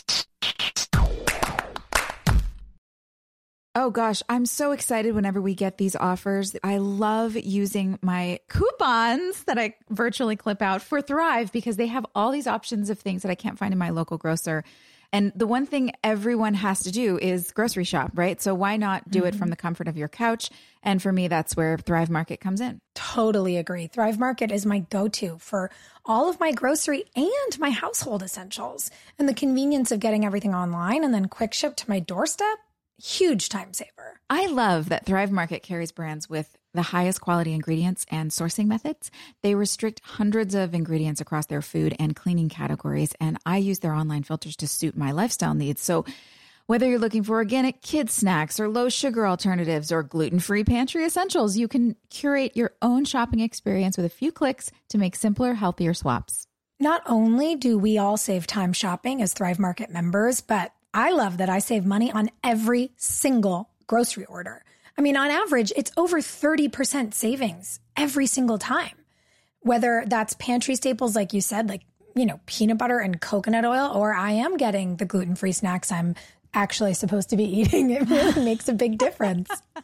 Oh gosh, I'm so excited whenever we get these offers. I love using my coupons that I virtually clip out for Thrive because they have all these options of things that I can't find in my local grocer. And the one thing everyone has to do is grocery shop, right? So why not do it from mm-hmm. the comfort of your couch? And for me, that's where Thrive Market comes in. Totally agree. Thrive Market is my go to for all of my grocery and my household essentials. And the convenience of getting everything online and then quick ship to my doorstep, huge time saver. I love that Thrive Market carries brands with the highest quality ingredients and sourcing methods. They restrict hundreds of ingredients across their food and cleaning categories, and I use their online filters to suit my lifestyle needs. So, whether you're looking for organic kid snacks or low sugar alternatives or gluten free pantry essentials, you can curate your own shopping experience with a few clicks to make simpler, healthier swaps. Not only do we all save time shopping as Thrive Market members, but I love that I save money on every single grocery order. I mean, on average, it's over 30% savings every single time. Whether that's pantry staples, like you said, like, you know, peanut butter and coconut oil, or I am getting the gluten free snacks I'm actually supposed to be [laughs] eating, it really makes a big difference. [laughs]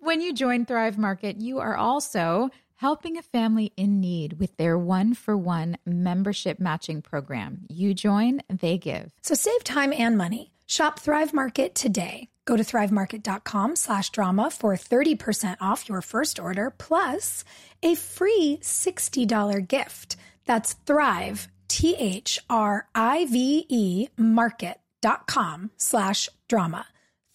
When you join Thrive Market, you are also helping a family in need with their one for one membership matching program. You join, they give. So save time and money. Shop Thrive Market today. Go to thrivemarket.com slash drama for 30% off your first order plus a free $60 gift. That's Thrive, T H R I V E market.com slash drama.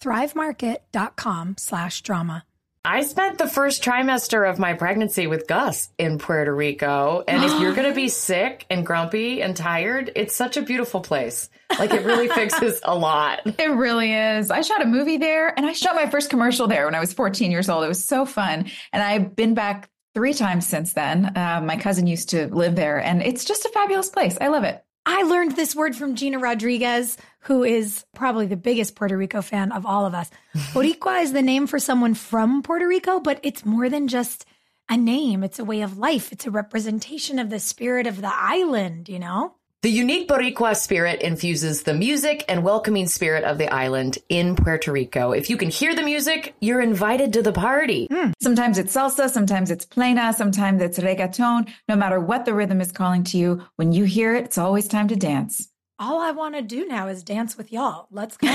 Thrivemarket.com slash drama. I spent the first trimester of my pregnancy with Gus in Puerto Rico. And if you're going to be [gasps] sick and grumpy and tired, it's such a beautiful place. Like it really fixes a lot. [laughs] It really is. I shot a movie there and I shot my first commercial there when I was 14 years old. It was so fun. And I've been back three times since then. Uh, my cousin used to live there and it's just a fabulous place. I love it. I learned this word from Gina Rodriguez, who is probably the biggest Puerto Rico fan of all of us. [laughs] Boricua is the name for someone from Puerto Rico, but it's more than just a name. It's a way of life. It's a representation of the spirit of the island, you know? The unique Boricua spirit infuses the music and welcoming spirit of the island in Puerto Rico. If you can hear the music, you're invited to the party. Hmm. Sometimes it's salsa, sometimes it's plena, sometimes it's reggaeton. No matter what the rhythm is calling to you, when you hear it, it's always time to dance. All I want to do now is dance with y'all. Let's go.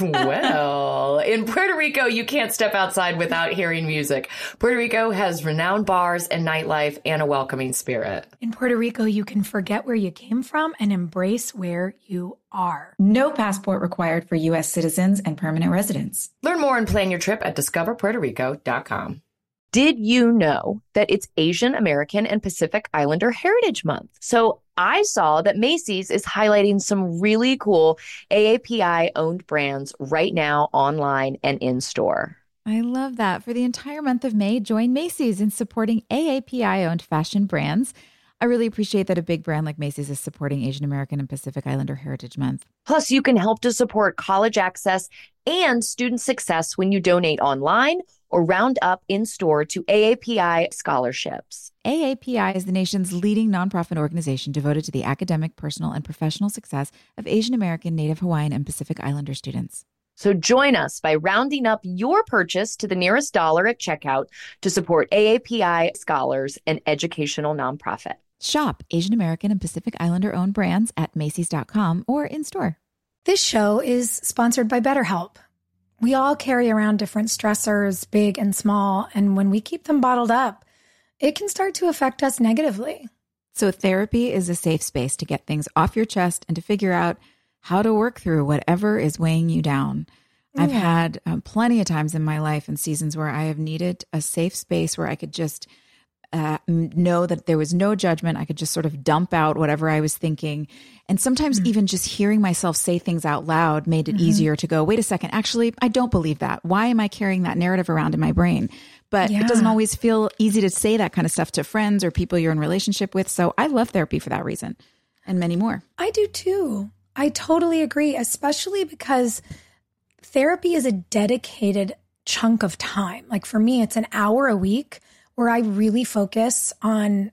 [laughs] well, in Puerto Rico, you can't step outside without hearing music. Puerto Rico has renowned bars and nightlife and a welcoming spirit. In Puerto Rico, you can forget where you came from and embrace where you are. No passport required for U.S. citizens and permanent residents. Learn more and plan your trip at discoverpuertorico.com. Did you know that it's Asian American and Pacific Islander Heritage Month? So I saw that Macy's is highlighting some really cool AAPI owned brands right now online and in store. I love that. For the entire month of May, join Macy's in supporting AAPI owned fashion brands. I really appreciate that a big brand like Macy's is supporting Asian American and Pacific Islander Heritage Month. Plus, you can help to support college access and student success when you donate online or round up in store to AAPI scholarships. AAPI is the nation's leading nonprofit organization devoted to the academic, personal, and professional success of Asian American, Native Hawaiian, and Pacific Islander students. So join us by rounding up your purchase to the nearest dollar at checkout to support AAPI scholars and educational nonprofit. Shop Asian American and Pacific Islander owned brands at Macy's.com or in store. This show is sponsored by BetterHelp. We all carry around different stressors, big and small, and when we keep them bottled up, it can start to affect us negatively. So, therapy is a safe space to get things off your chest and to figure out how to work through whatever is weighing you down. I've had um, plenty of times in my life and seasons where I have needed a safe space where I could just uh, know that there was no judgment. I could just sort of dump out whatever I was thinking. And sometimes mm. even just hearing myself say things out loud made it mm-hmm. easier to go, wait a second, actually, I don't believe that. Why am I carrying that narrative around in my brain? But it doesn't always feel easy to say that kind of stuff to friends or people you're in relationship with. So I love therapy for that reason and many more. I do too. I totally agree, especially because therapy is a dedicated chunk of time. Like for me, it's an hour a week where I really focus on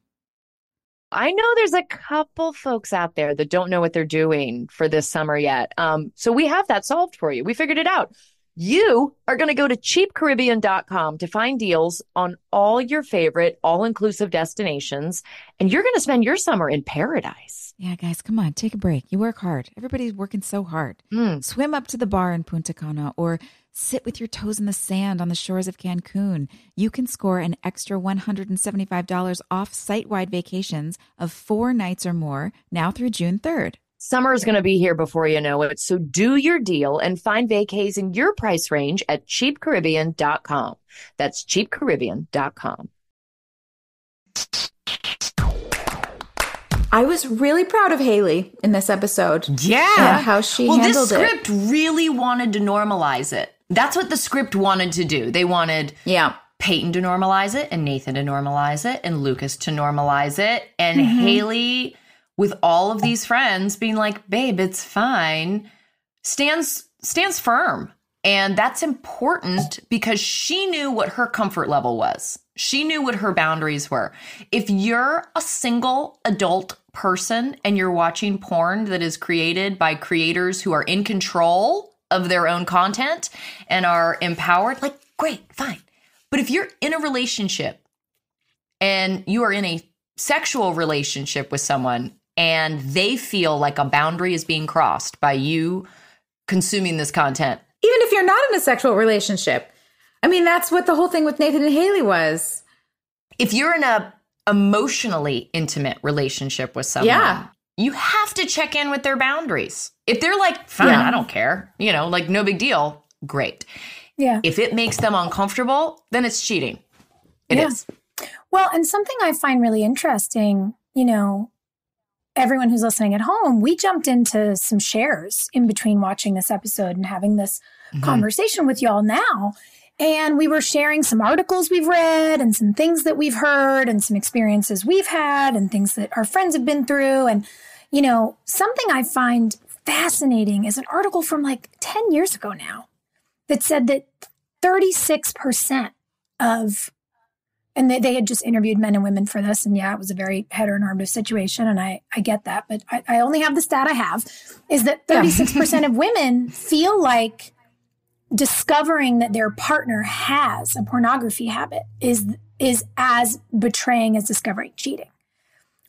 I know there's a couple folks out there that don't know what they're doing for this summer yet. Um, so we have that solved for you. We figured it out. You are going to go to cheapcaribbean.com to find deals on all your favorite all inclusive destinations, and you're going to spend your summer in paradise. Yeah, guys, come on, take a break. You work hard. Everybody's working so hard. Mm. Swim up to the bar in Punta Cana or sit with your toes in the sand on the shores of Cancun. You can score an extra $175 off site wide vacations of four nights or more now through June 3rd. Summer is going to be here before you know it. So do your deal and find vacays in your price range at cheapcaribbean.com. That's cheapcaribbean.com. I was really proud of Haley in this episode. Yeah. Yeah, how she well, handled this it. script really wanted to normalize it. That's what the script wanted to do. They wanted Yeah. Peyton to normalize it and Nathan to normalize it and Lucas to normalize it and mm-hmm. Haley with all of these friends being like, "Babe, it's fine." stands stands firm. And that's important because she knew what her comfort level was. She knew what her boundaries were. If you're a single adult person and you're watching porn that is created by creators who are in control of their own content and are empowered, like, great, fine. But if you're in a relationship and you are in a sexual relationship with someone and they feel like a boundary is being crossed by you consuming this content, Even if you're not in a sexual relationship. I mean, that's what the whole thing with Nathan and Haley was. if you're in a emotionally intimate relationship with someone, Yeah. You have to check in with their boundaries. If they're like, fine, Yeah. I don't care, you know, like no big deal, great. Yeah. If it makes them uncomfortable, then it's cheating. It is. Yeah. Well, and something I find really interesting, you know, everyone who's listening at home, we jumped into some shares in between watching this episode and having this mm-hmm. conversation with y'all now. And we were sharing some articles we've read and some things that we've heard and some experiences we've had and things that our friends have been through. And, you know, something I find fascinating is an article from like 10 years ago now that said that 36% of and they, they had just interviewed men and women for this. And yeah it was a very heteronormative situation. And i i get that. But i, I only have the stat i have is that 36% of women feel like discovering that their partner has a pornography habit is is as betraying as discovering cheating.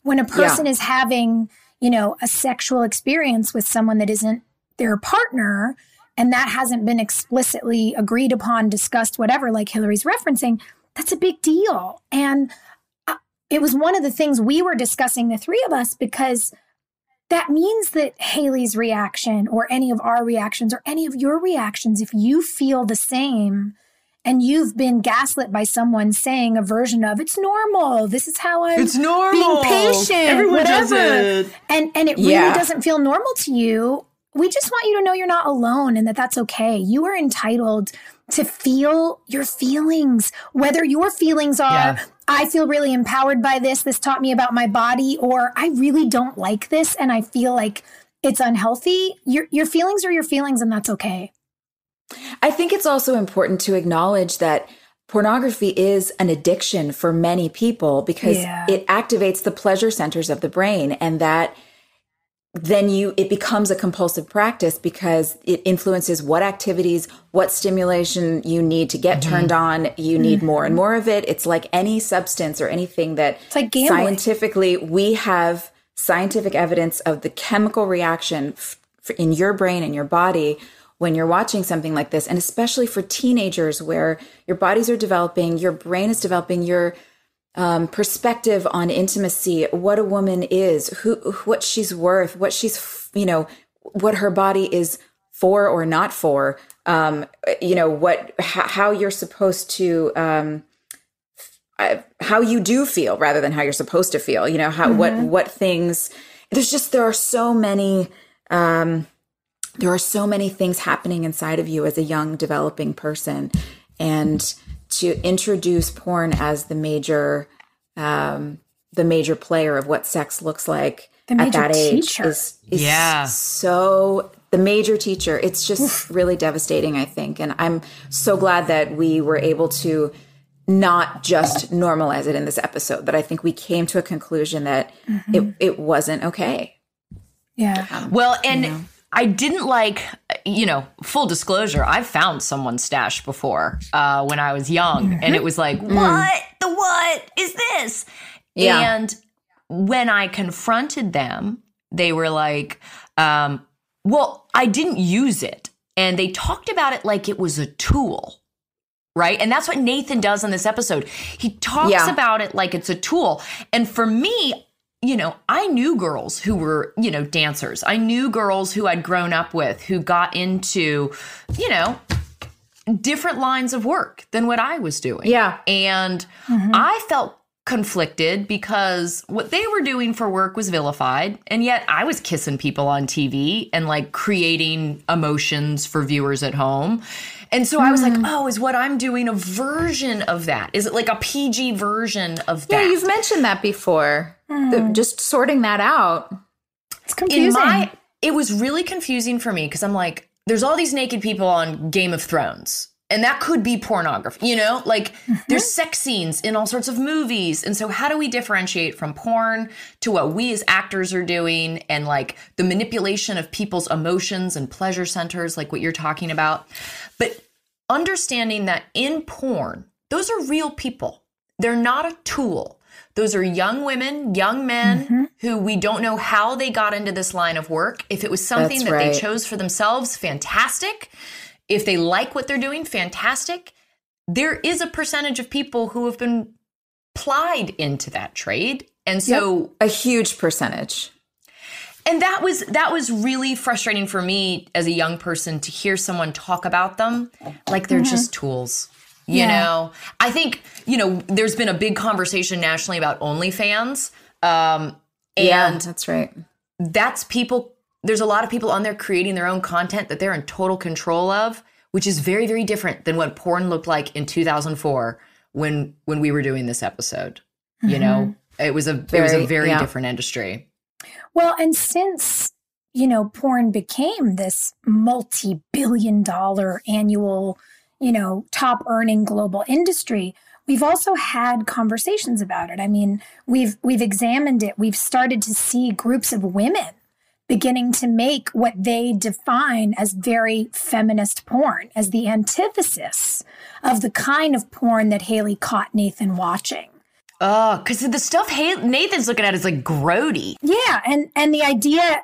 When a person is having you know a sexual experience with someone that isn't their partner and that hasn't been explicitly agreed upon discussed whatever like Hilarie's referencing that's a big deal. And uh, it was one of the things we were discussing the three of us because that means that Haley's reaction or any of our reactions or any of your reactions, if you feel the same and you've been gaslit by someone saying a version of it's normal, this is how I'm It's normal. being patient, Everyone does whatever, it. and and it really doesn't feel normal to you, we just want you to know you're not alone and that that's okay. You are entitled to feel your feelings, whether your feelings are, Yeah. I feel really empowered by this. This taught me about my body, or I really don't like this and I feel like it's unhealthy. Your, your feelings are your feelings and that's okay. I think it's also important to acknowledge that pornography is an addiction for many people because Yeah. it activates the pleasure centers of the brain and that then you it becomes a compulsive practice because it influences what activities what stimulation you need to get turned mm-hmm. on. You need mm-hmm. more and more of it. It's like any substance or anything that It's like gambling. scientifically we have scientific evidence of the chemical reaction f- f- in your brain and your body when you're watching something like this. And especially for teenagers where your bodies are developing your brain is developing your um, perspective on intimacy what a woman is who what she's worth what she's you know what her body is for or not for um, you know what how you're supposed to um, I- how you do feel rather than how you're supposed to feel you know how what what things there's just there are so many um there are so many things happening inside of you as a young developing person. And to introduce porn as the major um the major player of what sex looks like The at major that age is, is Yeah. so the major teacher. It's just really devastating i think. And i'm so glad that we were able to not just normalize it in this episode that i think we came to a conclusion that it, it wasn't okay. Yeah. Well, and I didn't like, you know, full disclosure, I've found someone's stash before uh, when I was young. And it was like, what? The what is this? Yeah. And when I confronted them, they were like, um, well, I didn't use it. And they talked about it like it was a tool. Right. And that's what Nathan does in this episode. He talks Yeah. about it like it's a tool. And for me, you know, I knew girls who were, you know, dancers. I knew girls who I'd grown up with who got into, you know, different lines of work than what I was doing. Yeah. And mm-hmm. I felt conflicted because what they were doing for work was vilified. And yet I was kissing people on TV and like creating emotions for viewers at home. And so I was like, hmm. oh, is what I'm doing a version of that? Is it like a PG version of that? yeah you've mentioned that before The- hmm. just sorting that out It's in confusing. my it was really confusing for me because I'm like, there's all these naked people on Game of Thrones. And that could be pornography, you know? Like mm-hmm. there's sex scenes in all sorts of movies. And so how do we differentiate from porn to what we as actors are doing and like the manipulation of people's emotions and pleasure centers like what you're talking about? But understanding that in porn, those are real people. They're not a tool. Those are young women, young men mm-hmm. who we don't know how they got into this line of work. If it was something That's that they chose for themselves, fantastic. If they like what they're doing, fantastic. There is a percentage of people who have been plied into that trade. And so a huge percentage and that was that was really frustrating for me as a young person to hear someone talk about them like they're just tools you Yeah. know i think you know there's been a big conversation nationally about onlyfans um yeah and that's right that's people there's a lot of people on there creating their own content that they're in total control of which is very very different than what porn looked like in 2004 when when we were doing this episode you know mm-hmm. it was a it was a Very- very yeah. different industry Well, and since, you know, porn became this multi billion dollar annual, you know, top earning global industry, we've also had conversations about it. I mean, we've we've examined it. We've started to see groups of women beginning to make what they define as very feminist porn, as the antithesis of the kind of porn that Haley caught Nathan watching. Oh, because the stuff Nathan's looking at is like grody. Yeah, and and the idea,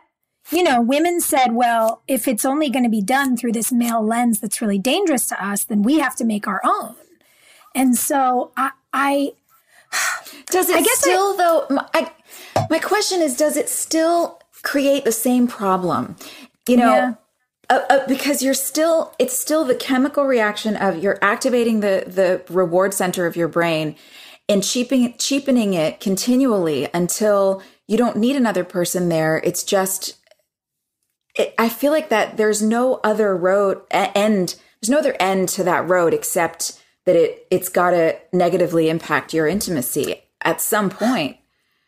you know, women said, well, if it's only going to be done through this male lens that's really dangerous to us, then we have to make our own. And so I, I [sighs] Does it I guess still though? My, I, my question is, does it still create the same problem? You know, Yeah. uh, uh, because you're still, it's still the chemical reaction of you're activating the the reward center of your brain and cheapening cheapening it continually until you don't need another person there. It's just it, I feel like that there's no other road end. There's no other end to that road except that it it's got to negatively impact your intimacy at some point.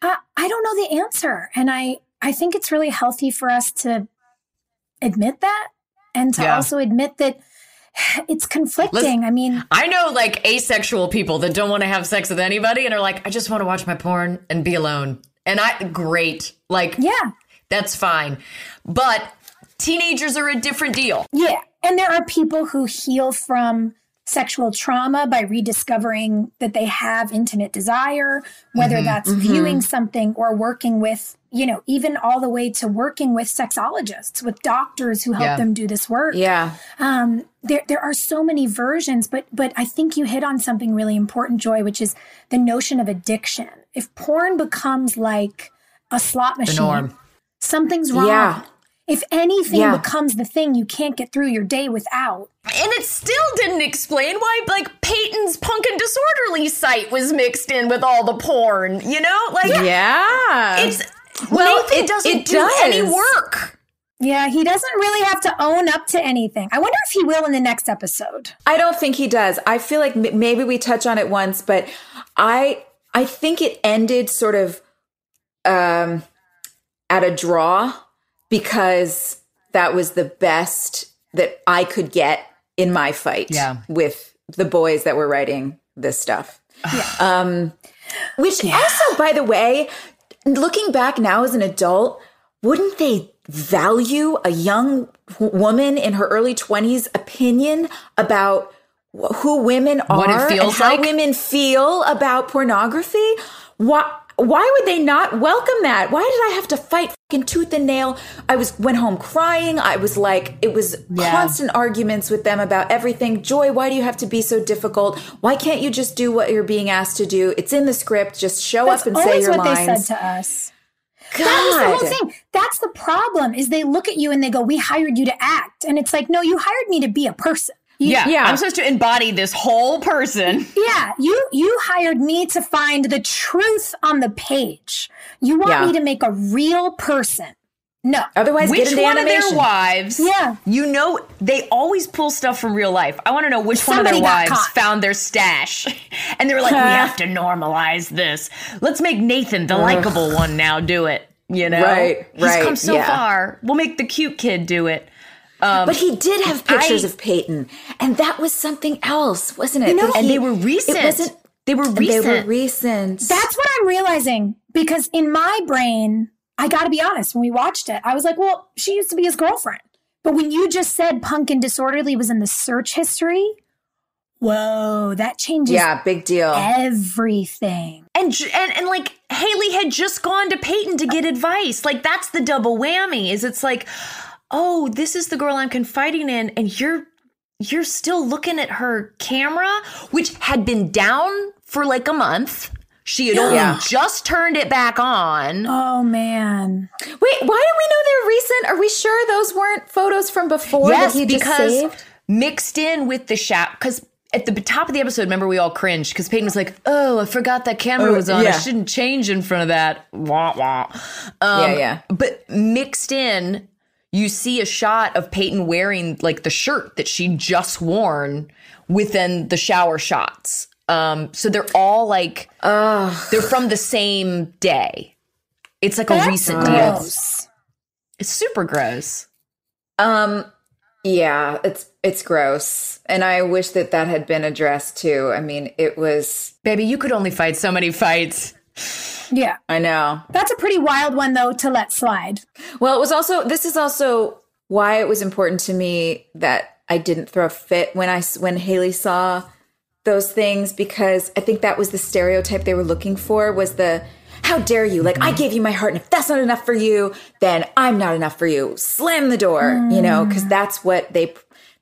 I, I don't know the answer, and I I think it's really healthy for us to admit that and to Yeah. also admit that it's conflicting. Listen- I mean, I know like asexual people that don't want to have sex with anybody and are like, I just want to watch my porn and be alone. And I, great. Like, yeah, that's fine. But teenagers are a different deal. yeah, and there are people who heal from sexual trauma by rediscovering that they have intimate desire, whether mm-hmm. that's mm-hmm. viewing something or working with, you know, even all the way to working with sexologists, with doctors who help Yeah. them do this work. Yeah. um, there there are so many versions, but but I think you hit on something really important, Joy, which is the notion of addiction. If porn becomes like a slot machine, norm. something's wrong. Yeah. If anything Yeah. becomes the thing you can't get through your day without, And it still didn't explain why, like, Peyton's punk and disorderly site was mixed in with all the porn, you know? Like, Yeah. it's, Well, Nathan it- doesn't it do any work. yeah, he doesn't really have to own up to anything. I wonder if he will in the next episode. I don't think he does. I feel like m- maybe we touch on it once, but I I think it ended sort of um at a draw because that was the best that I could get in my fight Yeah. with the boys that were writing this stuff. Um which also by the way, looking back now as an adult, wouldn't they value a young woman in her early 20s opinion about who women are What and how like? women feel about pornography? Why why would they not welcome that? Why did I have to fight fucking tooth and nail? I was went home crying. I was like it was Yeah. constant arguments with them about everything. Joy, why do you have to be so difficult? Why can't you just do what you're being asked to do? It's in the script. Just show That's up and say always your what lines. they said to us. God. That was the whole thing. That's the problem. Is they look at you and they go, "We hired you to act," and it's like, no, you hired me to be a person. You- Yeah, Yeah. I'm supposed to embody this whole person. [laughs] Yeah, you you hired me to find the truth on the page. You want Yeah. me to make a real person. No. Otherwise, Which one of animation. their wives? Yeah. You know, they always pull stuff from real life. I want to know which one of their wives caught. found their stash. [laughs] And they were like, we have to normalize this. Let's make Nathan, the likable one, now do it. You know? Right, He's right, come so yeah. far. We'll make the cute kid do it. Um, but he did have pictures I- of Peyton, and that was something else, wasn't it? know, And he- they were recent. It wasn't. They were recent. They were recent. That's what I'm realizing because in my brain, I got to be honest, when we watched it, I was like, well, she used to be his girlfriend. But when you just said Punk and Disorderly was in the search history, whoa, that changes yeah, big deal. everything. and, and and like Haley had just gone to Peyton to get advice. Like that's the double whammy. Is it's like, oh, this is the girl I'm confiding in, and you're you're still looking at her camera, which had been down for like a month. She had only Yeah. just turned it back on. Oh, man. Wait, why do we know they're recent? Are we sure those weren't photos from before yes, that he just because saved? mixed in with the shout because. At the top of the episode, remember we all cringed because Peyton was like, "Oh, I forgot that camera Oh, was on. I shouldn't change in front of that." Wah wah. Um, Yeah, yeah. But mixed in, you see a shot of Peyton wearing like the shirt that she just worn within the shower shots. Um, so they're all like, they're from the same day. It's like a That's recent deal. It's super gross. Um, yeah, it's it's gross, and I wish that that had been addressed too. I mean, it was. Baby, you could only fight so many fights. Yeah. I know. That's a pretty wild one, though, to let slide. Well, it was also. This is also why it was important to me that I didn't throw a fit when I, when Haley saw those things because I think that was the stereotype they were looking for was the how dare you like I gave you my heart and if that's not enough for you then I'm not enough for you slam the door you know because mm. that's what they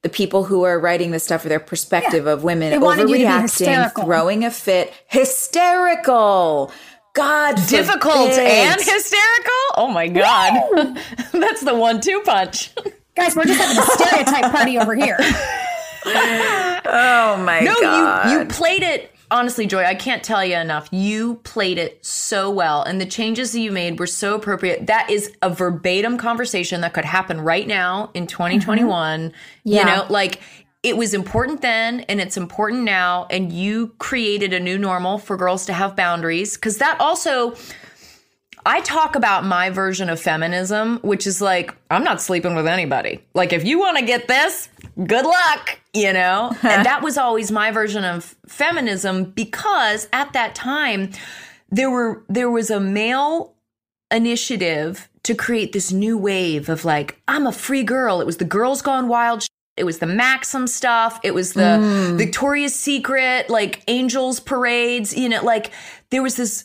the people who are writing this stuff for their perspective of women They wanted you to be overreacting throwing a fit hysterical God Difficult forbid. and hysterical? Oh my God. [laughs] That's the one two punch. Guys, we're just having a stereotype party over here. oh my No, god you you played it honestly, Joy, I can't tell you enough. You played it so well, and the changes that you made were so appropriate. That is a verbatim conversation that could happen right now in mm-hmm. 2021. Yeah. You know, like it was important then and it's important now. And you created a new normal for girls to have boundaries because that also. I talk about my version of feminism, which is like, I'm not sleeping with anybody. Like, if you want to get this, good luck, you know? [laughs] and that was always my version of feminism because at that time, there were there was a male initiative to create this new wave of like I'm a free girl. It was the Girls Gone Wild. It was the Maxim stuff. It was the mm. Victoria's Secret, like angels parades. You know, like there was this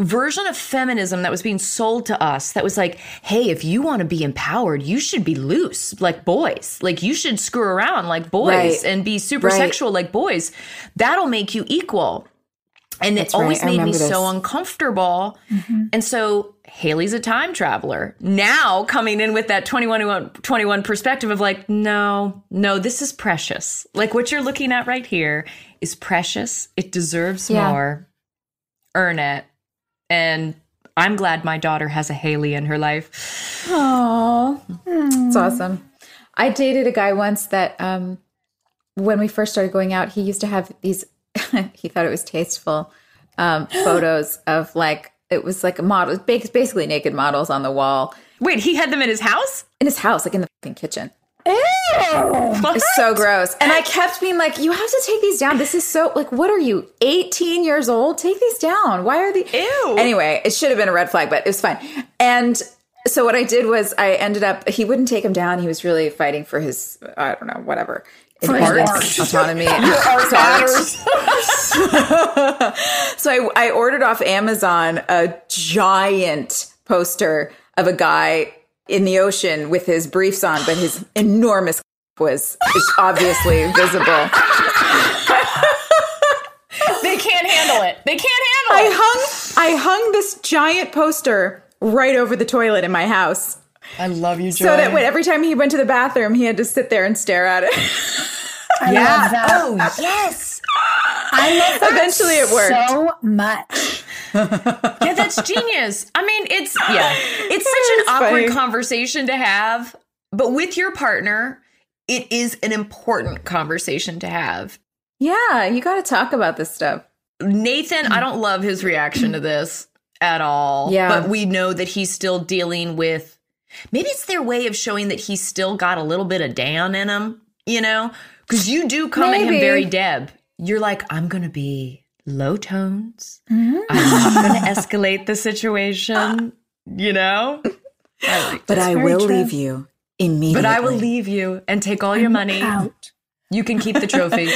version of feminism that was being sold to us that was like, hey, if you want to be empowered, you should be loose like boys. Like you should screw around like boys Right. and be super Right. sexual like boys. That'll make you equal. And That's it always right. Made me this. so uncomfortable. Mm-hmm. And so Haley's a time traveler. Now coming in with that 21, 21 perspective of like, no, no, this is precious. Like what you're looking at right here is precious. It deserves Yeah. more. Earn it. And I'm glad my daughter has a Haley in her life. Oh, it's awesome. I dated a guy once that um, when we first started going out, he used to have these, [laughs] he thought it was tasteful um, photos of like, it was like a model, bas- basically naked models on the wall Wait, he had them in his house? in his house, like in the fucking kitchen. What? It's so gross. And I kept being like, you have to take these down. This is so, like, what are you, 18 years old? Take these down. Why are they? Ew. Anyway, it should have been a red flag, but it was fine. And so what I did was I ended up, he wouldn't take him down. He was really fighting for his, I don't know, whatever. Independence, autonomy. [laughs] [laughs] so I, I ordered off Amazon a giant poster of a guy in the ocean with his briefs on, but his enormous [laughs] was is obviously visible. They can't handle it. They can't I handle it. hung I hung this giant poster right over the toilet in my house. I love you, Joy. So that when every time he went to the bathroom, he had to sit there and stare at it. [laughs] I yeah. love that. Oh, yes. I love that Eventually it worked. so much. [laughs] Yeah, that's genius. I mean, it's yeah, [laughs] it's such It's an awkward conversation to have, but with your partner, it is an important conversation to have. yeah, you got to talk about this stuff. Nathan, I don't love his reaction to this at all. Yeah. But we know that he's still dealing with maybe it's their way of showing that he's still got a little bit of Dan in him, you know? Because you do come at him very Deb. You're like, I'm gonna be low tones. Mm-hmm. I'm not [laughs] gonna escalate the situation, you know? I like But. I will true. leave you immediately. But I will leave you and take all your money. Out. You can keep the trophy.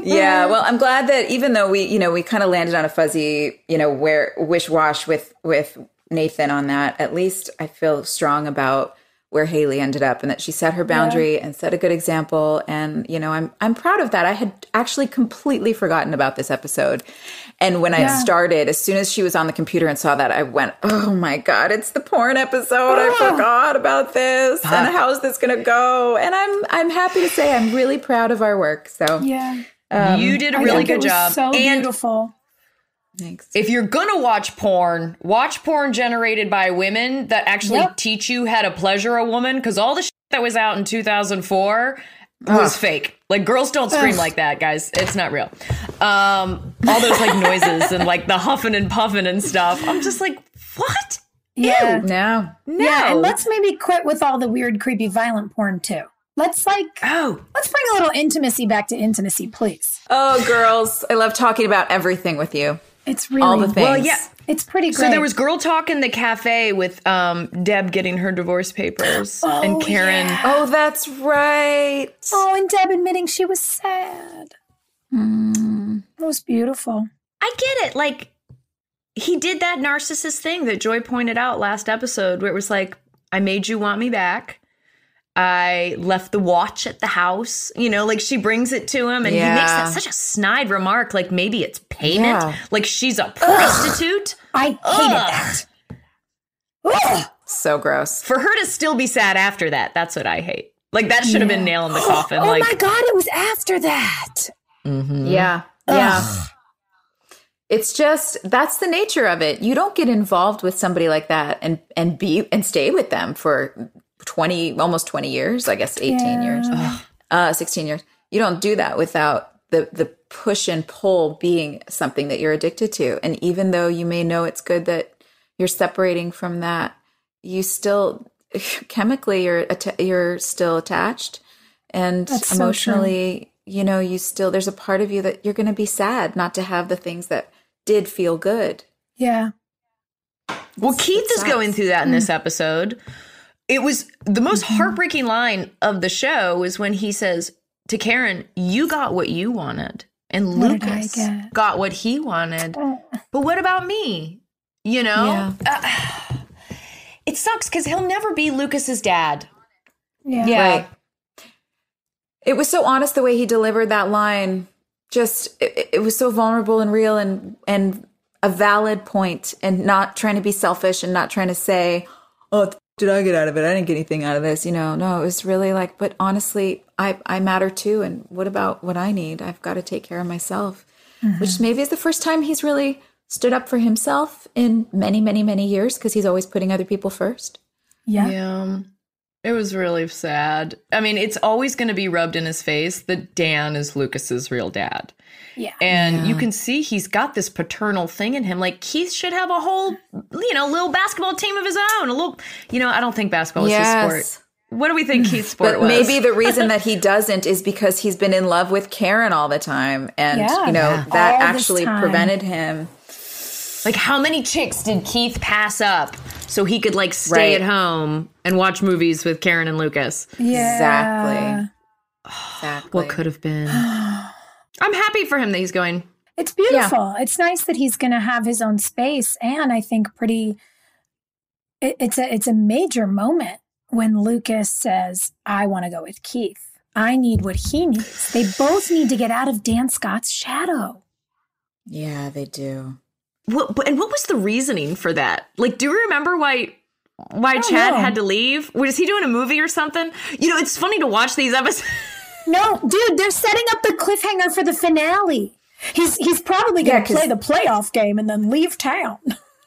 [laughs] yeah well i'm glad that even though we you know we kind of landed on a fuzzy you know where wish wash with with nathan on that. At least i feel strong about where haley ended up and that she set her boundary and set a good example. And you know i'm i'm proud of that. I had actually completely forgotten about this episode. And when i started as soon as she was on the computer and saw that i went oh my god it's the porn episode. I [sighs] forgot about this. And how's this gonna go? And i'm i'm happy to say i'm really proud of our work. So Yeah. Um, you did a really good job. So and beautiful. Thanks if you're gonna watch porn, watch porn generated by women that actually Yep. teach you how to pleasure a woman. Because all the shit that was out in 2004 was fake. Like girls don't scream like that, guys. It's not real. Um, all those like noises and like the huffing and puffing and stuff. I'm just like, what? Yeah. no No. Yeah. And let's maybe quit with all the weird, creepy, violent porn too. Let's like, oh, let's bring a little intimacy back to intimacy, please. Oh, girls, I love talking about everything with you. It's really, All the things. well, yeah. it's pretty great. So there was girl talk in the cafe with um, Deb getting her divorce papers [gasps] and Karen. Oh, that's right. Oh, and Deb admitting she was sad. Hmm. It was beautiful. I get it. Like he did that narcissist thing that Joy pointed out last episode where it was like, I made you want me back. I left the watch at the house. You know, like she brings it to him and he makes that such a snide remark, like maybe it's payment. Yeah. Like she's a prostitute. I hated that. Ugh. So gross. For her to still be sad after that, that's what I hate. Like that should have been nail in the coffin. [gasps] Oh like my God, it was after that. Mm-hmm. Yeah. Yeah. It's just that's the nature of it. You don't get involved with somebody like that and and be and stay with them for 20 almost 20 years, I guess 18 Yeah. years. Uh 16 years. You don't do that without the the push and pull being something that you're addicted to. And even though you may know it's good that you're separating from that, you still [laughs] chemically you're atta- you're still attached and That's so emotionally you know you still there's a part of you that you're going to be sad not to have the things that did feel good Yeah. Well, Keith is sucks. going through that in this episode. It was the most Mm-hmm. heartbreaking line of the show is when he says to Karen, "You got what you wanted, and What Lucas got what he wanted. But what about me? You know, Uh, [sighs] it sucks because he'll never be Lucas's dad. Yeah. Right. It was so honest the way he delivered that line. Just it, it was so vulnerable and real and and a valid point and not trying to be selfish and not trying to say, "Oh, what did I get out of it? I didn't get anything out of this." You know, no, it was really like, "But honestly, I I matter too and what about what I need? I've got to take care of myself." Mm-hmm. Which maybe is the first time he's really stood up for himself in many, many, many years because he's always putting other people first. Yeah. Yeah. It was really sad. I mean, it's always going to be rubbed in his face that Dan is Lucas's real dad. Yeah. And you can see he's got this paternal thing in him. Like Keith should have a whole, you know, little basketball team of his own. A little, you know, I don't think basketball is his sport. What do we think Keith's sport But was? maybe the reason that he [laughs] doesn't is because he's been in love with Karen all the time. And, Yeah. you know, Yeah. that All actually prevented him. like how many chicks did Keith pass up so he could like stay Right. at home and watch movies with Karen and Lucas? Yeah. Exactly. Exactly. What could have been? [gasps] [gasps] [sighs] I'm happy for him that he's going. It's beautiful. It's nice that he's going to have his own space, and I think pretty. It, it's a it's a major moment when Lucas says, "I want to go with Keith. I need what he needs." They both need to get out of Dan Scott's shadow. Yeah, they do. What, and what was the reasoning for that? Like, do you remember why why Chad know. had to leave? Was he doing a movie or something? You know, it's funny to watch these episodes. [laughs] No, dude, they're setting up the cliffhanger for the finale. He's he's probably going Yeah, play the playoff game and then leave town.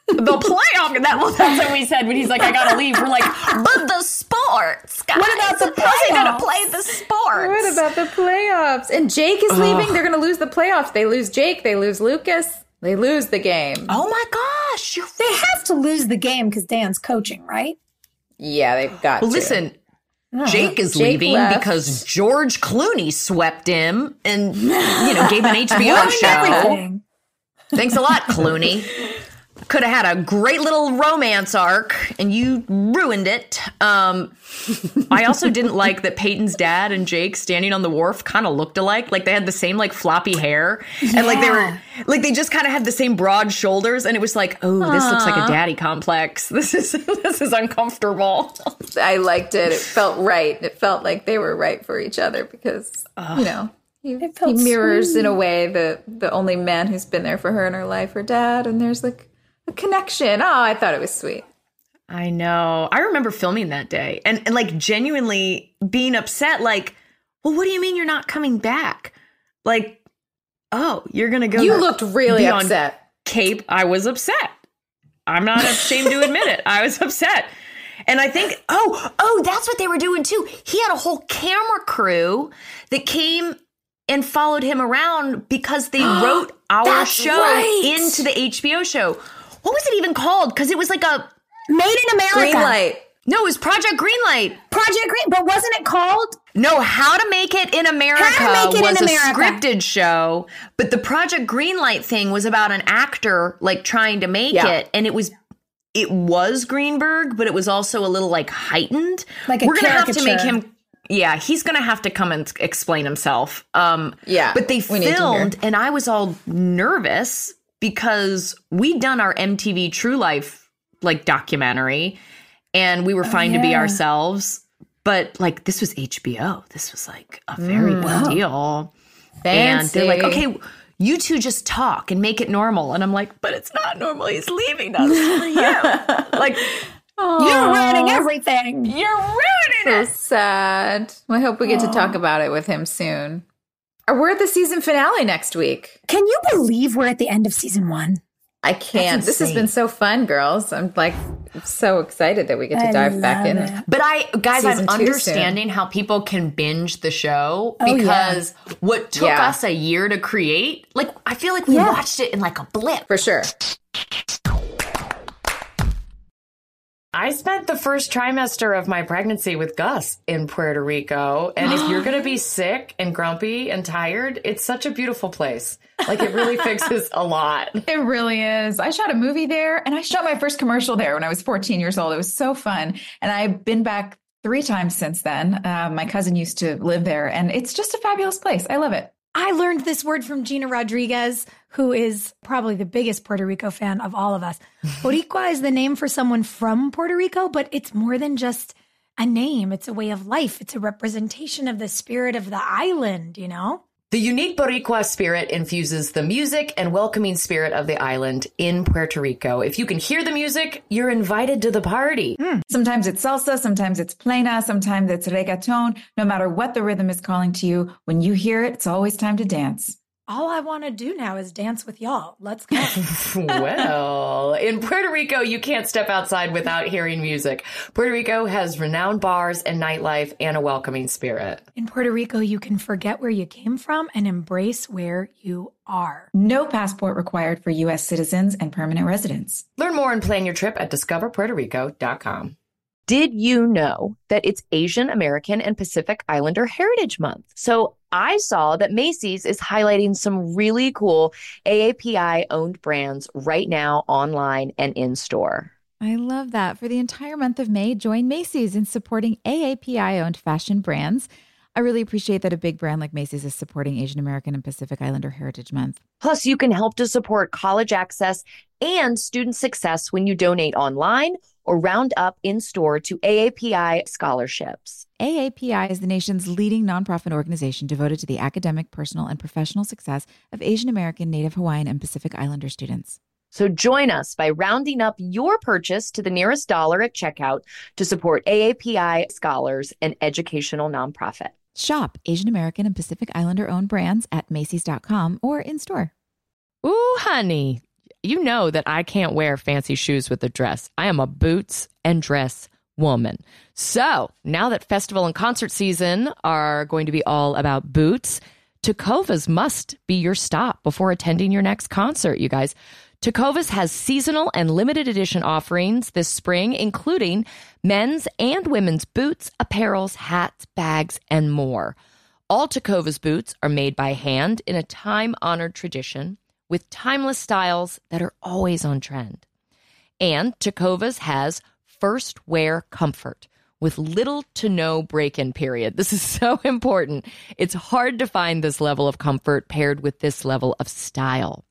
the playoff. That well, that's what we said when he's like, "I gotta leave." We're like, "But the sports, guys. What about the How's he gonna play the sports?" What about the playoffs? And Jake is leaving. They're going to lose the playoffs. They lose Jake. They lose Lucas. They lose the game. Oh my gosh! They have to lose the game because Dan's coaching, right? Yeah, they've got well, to. listen. Jake is Jake leaving left. because George Clooney swept him and you know gave an [laughs] HBO show. everything. Thanks a lot, Clooney. [laughs] Could have had a great little romance arc, and you ruined it. Um, I also didn't like that Peyton's dad and Jake standing on the wharf kind of looked alike. Like they had the same like floppy hair, and like they were like they just kind of had the same broad shoulders. And it was like, oh, this looks like a daddy complex. [laughs] This is this is uncomfortable. [laughs] I liked it. It felt right. It felt like they were right for each other because, you know, he, It felt he mirrors in a way the the only man who's been there for her in her life, her dad, and there's like a connection. Oh, I thought it was sweet. I know. I remember filming that day and, and like genuinely being upset. Like, well, what do you mean you're not coming back? Like, oh, you're gonna go. You looked really upset. Cape. I was upset. I'm not ashamed to admit it. I was upset. And I think, oh, oh, that's what they were doing too. He had a whole camera crew that came and followed him around because they [gasps] wrote our That's show right. into the HBO show. What was it even called? Because it was like a Made in America. Green light. no, it was Project Greenlight. Project Green, but wasn't it called? No, How to Make It in America How to Make It was in a scripted show, but the Project Greenlight thing was about an actor like trying to make Yeah. it, and it was it was Greenberg, but it was also a little like heightened. Like a We're gonna have to make caricature. him. Yeah, he's gonna have to come and explain himself. Um, Yeah, but they we need to hear. filmed, and I was all nervous because we'd done our MTV True Life like documentary, and we were oh, fine to be ourselves. But like this was HBO. This was like a very mm. big deal. And they're like, okay, you two just talk and make it normal. And I'm like, but it's not normal. He's leaving us for you. [laughs] like, You're ruining everything. you're ruining So it. sad. Well, I hope we get to talk about it with him soon. We're at the season finale next week. Can you believe we're at the end of season one? I can't. This has been so fun, girls. I'm like so excited that we get to I dive back in. it. But I, guys, Season I'm two understanding how people can binge the show Oh, yeah. because what took Yeah. us a year to create, like, I feel like we Yeah. watched it in like a blip. For sure. I spent the first trimester of my pregnancy with Gus in Puerto Rico. And if you're going to be [gasps] sick and grumpy and tired, it's such a beautiful place. Like it really [laughs] fixes a lot. It really is. I shot a movie there and I shot my first commercial there when I was 14 years old. It was so fun. And I've been back three times since then. Uh, my cousin used to live there and it's just a fabulous place. I love it. I learned this word from Gina Rodriguez, who is probably the biggest Puerto Rico fan of all of us. [laughs] Boricua is the name for someone from Puerto Rico, but it's more than just a name. It's a way of life. It's a representation of the spirit of the island, you know? The unique Boricua spirit infuses the music and welcoming spirit of the island in Puerto Rico. If you can hear the music, you're invited to the party. Hmm. Sometimes it's salsa, sometimes it's plena, sometimes it's reggaeton. No matter what the rhythm is calling to you, when you hear it, it's always time to dance. All I want to do now is dance with y'all. Let's go. [laughs] well, in Puerto Rico, you can't step outside without hearing music. Puerto Rico has renowned bars and nightlife and a welcoming spirit. In Puerto Rico, you can forget where you came from and embrace where you are. No passport required for U.S. citizens and permanent residents. Learn more and plan your trip at discoverpuertorico.com. Did you know that it's Asian American and Pacific Islander Heritage Month? So I saw that Macy's is highlighting some really cool AAPI owned brands right now online and in store. I love that. For the entire month of May, join Macy's in supporting AAPI owned fashion brands. I really appreciate that a big brand like Macy's is supporting Asian American and Pacific Islander Heritage Month. Plus, you can help to support college access and student success when you donate online or round up in store to AAPI scholarships. AAPI is the nation's leading nonprofit organization devoted to the academic, personal, and professional success of Asian American, Native Hawaiian, and Pacific Islander students. So join us by rounding up your purchase to the nearest dollar at checkout to support AAPI scholars and educational nonprofit. Shop Asian American and Pacific Islander owned brands at Macy's.com or in store. Ooh, honey, you know that I can't wear fancy shoes with a dress. I am a boots and dress woman. So now that festival and concert season are going to be all about boots, Tecovas must be your stop before attending your next concert, you guys. Tecovas has seasonal and limited edition offerings this spring, including men's and women's boots, apparels, hats, bags, and more. All Tecovas boots are made by hand in a time honored tradition with timeless styles that are always on trend. And Tecovas has first wear comfort with little to no break in period. This is [laughs] so important. It's hard to find this level of comfort paired with this level of style.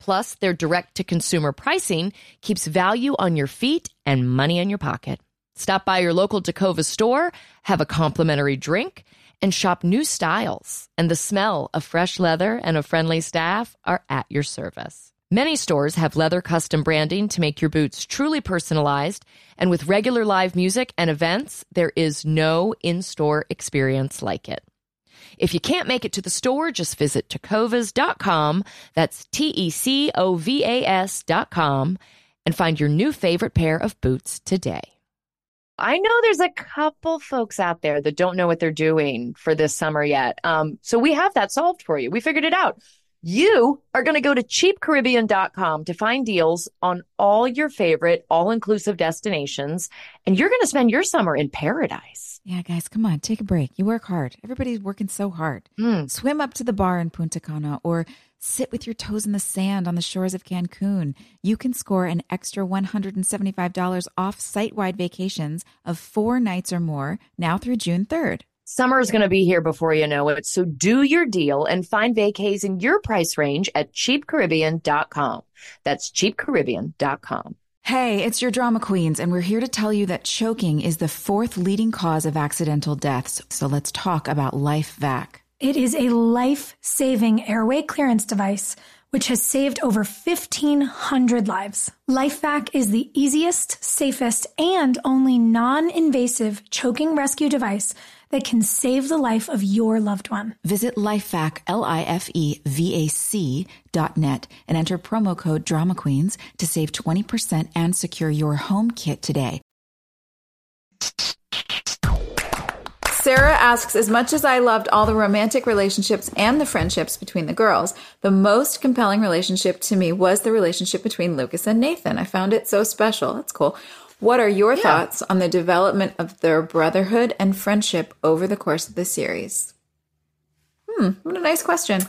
Plus, their direct to consumer pricing keeps value on your feet and money in your pocket. Stop by your local Tecova store, have a complimentary drink, and shop new styles. And the smell of fresh leather and a friendly staff are at your service. Many stores have leather custom branding to make your boots truly personalized. And with regular live music and events, there is no in store experience like it. If you can't make it to the store, just visit tecovas.com. That's T E C O V A S.com and find your new favorite pair of boots today. I know there's a couple folks out there that don't know what they're doing for this summer yet. Um, so we have that solved for you. We figured it out. You are going to go to cheapcaribbean.com to find deals on all your favorite all inclusive destinations, and you're going to spend your summer in paradise. Yeah, guys, come on, take a break. You work hard. Everybody's working so hard. Hmm. Swim up to the bar in Punta Cana or sit with your toes in the sand on the shores of Cancun. You can score an extra $175 off site wide vacations of four nights or more now through June 3rd. Summer is going to be here before you know it. So do your deal and find vacays in your price range at cheapcaribbean.com. That's cheapcaribbean.com. Hey, it's your drama queens, and we're here to tell you that choking is the fourth leading cause of accidental deaths. So let's talk about LifeVac. It is a life saving airway clearance device which has saved over 1,500 lives. LifeVac is the easiest, safest, and only non invasive choking rescue device that can save the life of your loved one. Visit lifevac, L-I-F-E-V-A-C dot net and enter promo code Drama Queens to save 20% and secure your home kit today. Sarah asks As much as I loved all the romantic relationships and the friendships between the girls, the most compelling relationship to me was the relationship between Lucas and Nathan. I found it so special. That's cool. What are your thoughts on the development of their brotherhood and friendship over the course of the series? Hmm, what a nice question.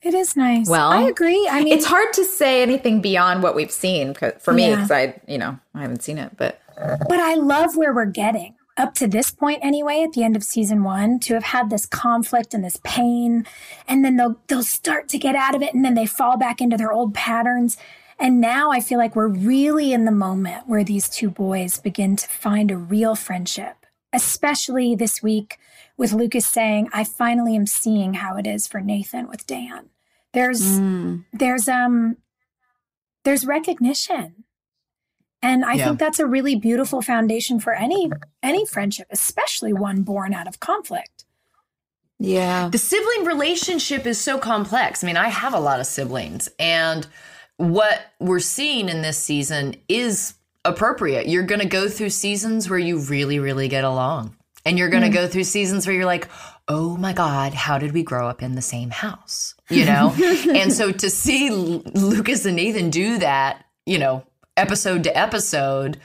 It is nice. Well, I agree. I mean, it's hard to say anything beyond what we've seen for me Yeah. because I, you know, I haven't seen it, but But I love where we're getting up to this point anyway at the end of season 1 to have had this conflict and this pain and then they'll they'll start to get out of it and then they fall back into their old patterns. And now I feel like we're really in the moment where these two boys begin to find a real friendship especially this week with Lucas saying I finally am seeing how it is for Nathan with Dan. There's there's um there's recognition and I Yeah. think that's a really beautiful foundation for any any friendship, especially one born out of conflict. yeah. The sibling relationship is so complex. I mean, I have a lot of siblings, and what we're seeing in this season is appropriate. You're going to go through seasons where you really, really get along, and you're going to mm. go through seasons where you're like, oh my God, how did we grow up in the same house? You know? [laughs] and so to see L- Lucas and Nathan do that, you know, episode to episode,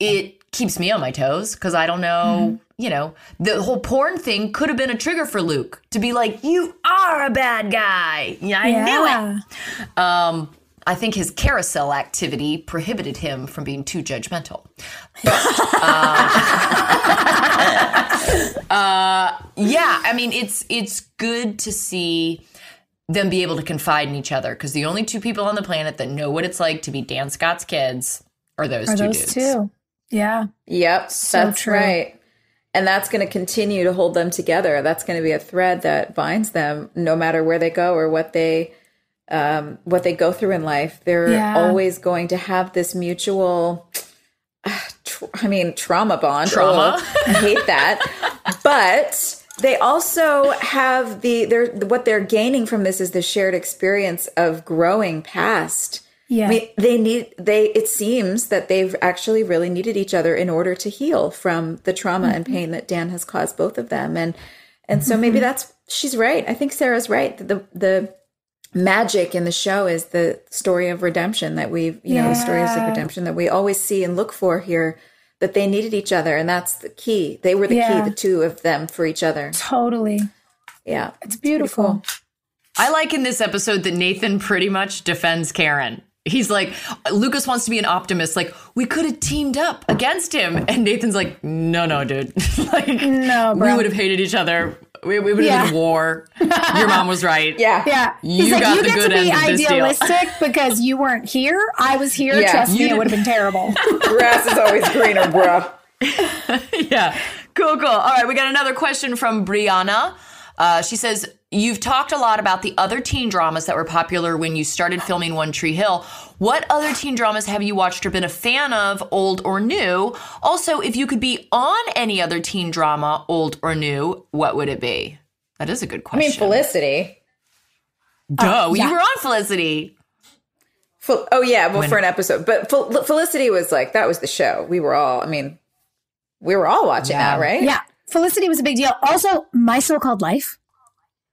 it keeps me on my toes because I don't know, you know, the whole porn thing could have been a trigger for Luke to be like, you are a bad guy. Yeah, I knew it. Um, I think his carousel activity prohibited him from being too judgmental. But, uh, [laughs] uh, yeah, I mean, it's it's good to see them be able to confide in each other because the only two people on the planet that know what it's like to be Dan Scott's kids are those Are two those dudes. two? Yeah. Yep, So that's true. right. And that's going to continue to hold them together. That's going to be a thread that binds them, no matter where they go or what they um, what they go through in life. They're Yeah. always going to have this mutual. [sighs] tr- I mean, trauma bond. Trauma. Oh, I hate that. [laughs] but they also have the they're what they're gaining from this is the shared experience of growing past Yeah. I mean, they need they. It seems that they've actually really needed each other in order to heal from the trauma and mm-hmm. pain that Dan has caused both of them, and and so mm-hmm. maybe that's she's right. I think Sarah's right. The the magic in the show is the story of redemption that we've you know the stories of redemption that we always see and look for here. That they needed each other, and that's the key. They were the Yeah. key, the two of them for each other. Totally. Yeah, It's pretty beautiful. cool. I like in this episode that Nathan pretty much defends Karen. He's like, Lucas wants to be an optimist. Like, we could have teamed up against him. And Nathan's like, no, no, dude. [laughs] like, No, we would have hated each other. We, we would have Yeah. been war. Your mom was right. [laughs] Yeah, Yeah. You He's like, got you the get good to be end of this deal." idealistic [laughs] because you weren't here. I was here. Yeah, Trust you me, it would have been terrible. [laughs] grass is always greener, bruh. yeah. Cool, cool. All right, we got another question from Brianna. Uh, she says, You've talked a lot about the other teen dramas that were popular when you started filming One Tree Hill. What other teen dramas have you watched or been a fan of, old or new? Also, if you could be on any other teen drama, old or new, what would it be? That is a good question. I mean, Felicity. Duh, uh, you were on Felicity. Fel- oh yeah, well for an episode, but Fel- Felicity was like that was the show. We were all, I mean, we were all watching Yeah. that, right? yeah. Felicity was a big deal. Also, My So Called Life.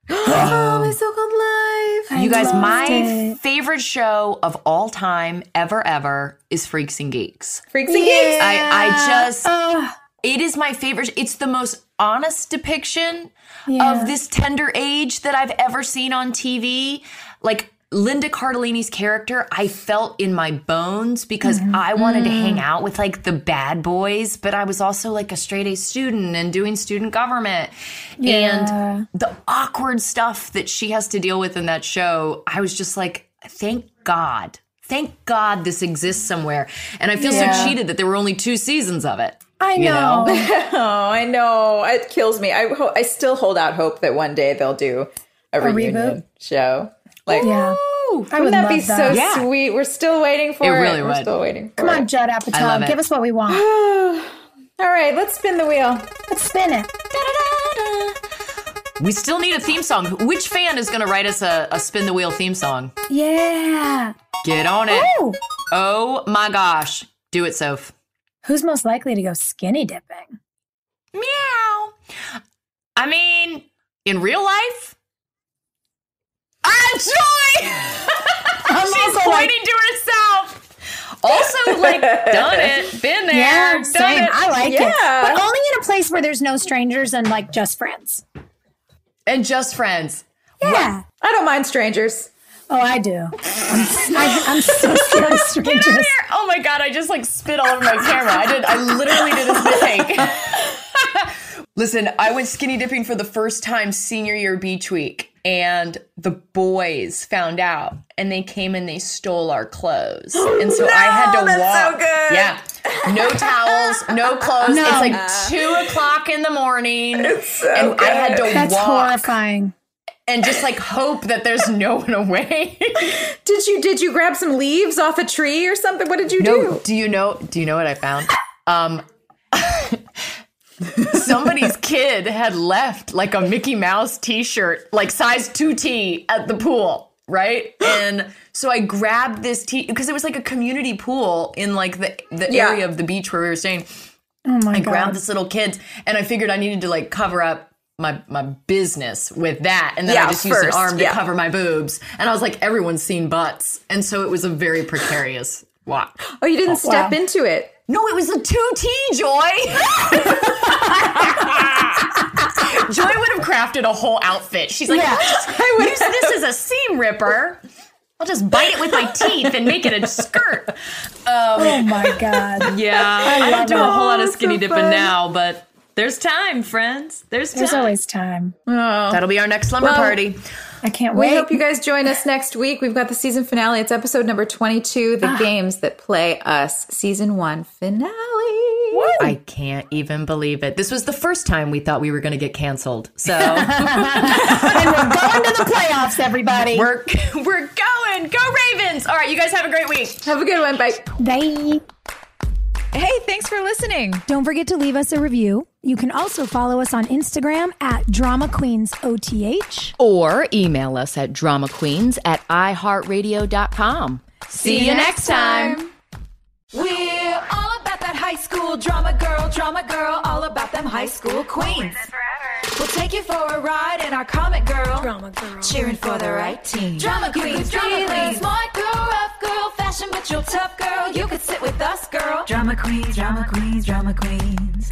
Oh, my so-called life. [gasps] I You guys, my it. favorite show of all time, ever, ever, is Freaks and Geeks. Freaks and geeks. I, I just Oh, it is my favorite. It's the most honest depiction Yeah. of this tender age that I've ever seen on TV. Like Linda Cardellini's character, I felt in my bones because Mm-hmm. I wanted to Mm. hang out with like the bad boys, but I was also like a straight A student and doing student government. Yeah. And the awkward stuff that she has to deal with in that show, I was just like, thank God. Thank God this exists somewhere. And I feel Yeah. so cheated that there were only two seasons of it. I You know. know? Oh, [laughs] [laughs] I know. It kills me. I ho- I still hold out hope that one day they'll do a, reunion reboot? show. Like, Yeah. I Wouldn't that be that. so sweet? We're still waiting for It it. really We're would. still waiting. For Come on, it. Judd love Apatow. Give us what we want. [sighs] All right, let's spin the wheel. Let's spin it. We still need a theme song. Which fan is going to write us a, a spin the wheel theme song? Yeah. Get on it. Ooh. Oh my gosh. Do it, Soph. Who's most likely to go skinny dipping? Meow. I mean, in real life, ah, Joy. [laughs] She's also like- pointing to herself. Also, like, done it, been there, Yeah, done same. it. I like it. But only in a place where there's no strangers and like just friends. and just friends. Yeah. I don't mind strangers. Oh, I do. I'm, [laughs] I, I'm so scared [laughs] of strangers. Here. Oh my god! I just like spit all over my camera. I did. I literally did a spit take. Listen, I went skinny dipping for the first time senior year beach week, and the boys found out, and they came and they stole our clothes, [gasps] and so I had to that's so walk. good. Yeah, no towels, no [laughs] clothes. No. It's like two o'clock in the morning, [laughs] and I had to walk. That's walk horrifying. and just like hope that there's [laughs] no one away. Did you did you grab some leaves off a tree or something? What did you No, do? do you know? Do you know what I found? Um, somebody's kid had left like a Mickey Mouse T-shirt, like size two T, at the pool, right? [gasps] And so I grabbed this T because it was like a community pool in like the the Yeah. area of the beach where we were staying. Oh my god I god. grabbed this little kid, and I figured I needed to like cover up my my business with that, and then Yeah, I just used an arm to yeah. cover my boobs, and I was like, everyone's seen butts, and so it was a very precarious walk. Oh, you didn't step wow. into it. No, it was a two T Joy. [laughs] Joy would have crafted a whole outfit. She's like, Yeah. I'll just use this as a seam ripper. I'll just bite it with my teeth and make it a skirt. Um, oh my god. Yeah, I, love don't do a whole lot of skinny so dipping fun. now, but there's time, friends. There's time. There's always time. Oh. That'll be our next slumber Well, party. I can't wait. We hope you guys join us next week. We've got the season finale. It's episode number 22, The ah. Games That Play Us, season one finale. I can't even believe it. This was the first time we thought we were going to get canceled. So [laughs] and we're going to the playoffs, everybody. we're [laughs] we're going. Go Ravens! All right, you guys have a great week. Have a good one. Bye. Bye. Hey, thanks for listening. Don't forget to leave us a review. You can also follow us on Instagram at Drama Queens OTH. Or email us at dramaqueens at iheartradio.com. See you next time. We're all about that high school drama girl, drama girl, all about them high school queens. We'll take you for a ride in our comic girl, Drama girl. cheering for the right team. Drama queens, drama queens, smart girl, rough girl, fashion but you're tough girl. You could sit with us, girl. Drama queens, drama queens, drama queens,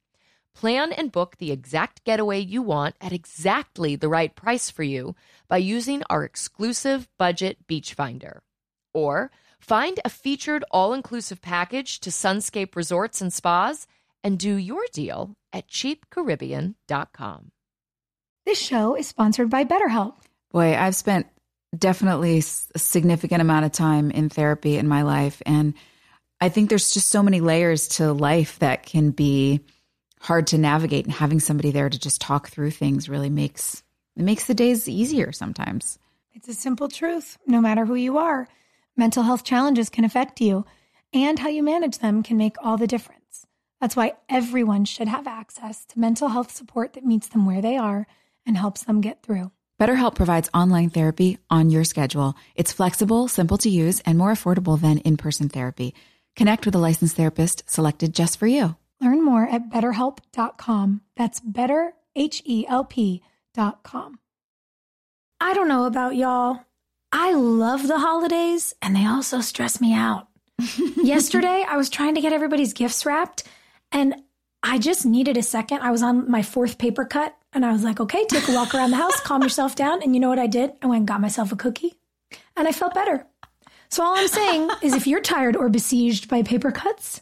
Plan and book the exact getaway you want at exactly the right price for you by using our exclusive budget beach finder. Or find a featured all inclusive package to Sunscape Resorts and Spas and do your deal at cheapcaribbean.com. This show is sponsored by BetterHelp. Boy, I've spent definitely a significant amount of time in therapy in my life. And I think there's just so many layers to life that can be hard to navigate. And having somebody there to just talk through things really makes it makes the days easier sometimes. It's a simple truth. No matter who you are, mental health challenges can affect you, and how you manage them can make all the difference. That's why everyone should have access to mental health support that meets them where they are and helps them get through. BetterHelp provides online therapy on your schedule. It's flexible, simple to use, and more affordable than in person therapy. Connect with a licensed therapist selected just for you. Learn more at betterhelp.com. That's better, H E L P.com. I don't know about y'all. I love the holidays, and they also stress me out. [laughs] Yesterday, I was trying to get everybody's gifts wrapped, and I just needed a second. I was on my fourth paper cut, and I was like, okay, take a walk around the house, calm yourself down. And you know what I did? I went and got myself a cookie, and I felt better. So all I'm saying is if you're tired or besieged by paper cuts,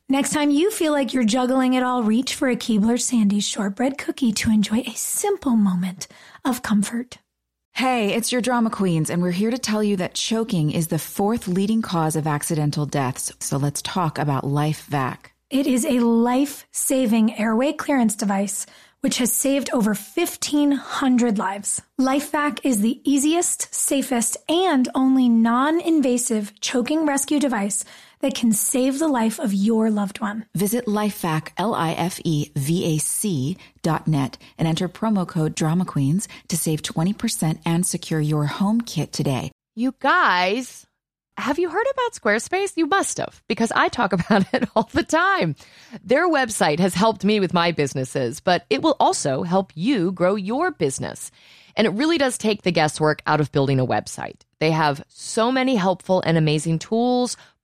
Next time you feel like you're juggling it all, reach for a Keebler Sandy's shortbread cookie to enjoy a simple moment of comfort. Hey, it's your drama queens, and we're here to tell you that choking is the fourth leading cause of accidental deaths. So let's talk about LifeVac. It is a life saving airway clearance device which has saved over 1,500 lives. LifeVac is the easiest, safest, and only non invasive choking rescue device that can save the life of your loved one. Visit lifevac, L-I-F-E-V-A-C dot net and enter promo code Drama Queens to save 20% and secure your home kit today. You guys, have you heard about Squarespace? You must have, because I talk [laughs] about it all the time. Their website has helped me with my businesses, but it will also help you grow your business. And it really does take the guesswork out of building a website. They have so many helpful and amazing tools,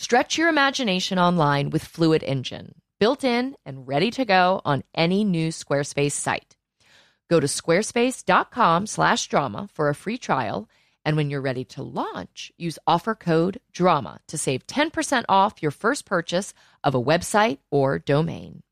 Stretch your imagination online with Fluid Engine, built in and ready to go on any new Squarespace site. Go to squarespace.com slash drama for a free trial. And when you're ready to launch, use offer code DRAMA to save 10% off your first purchase of a website or domain.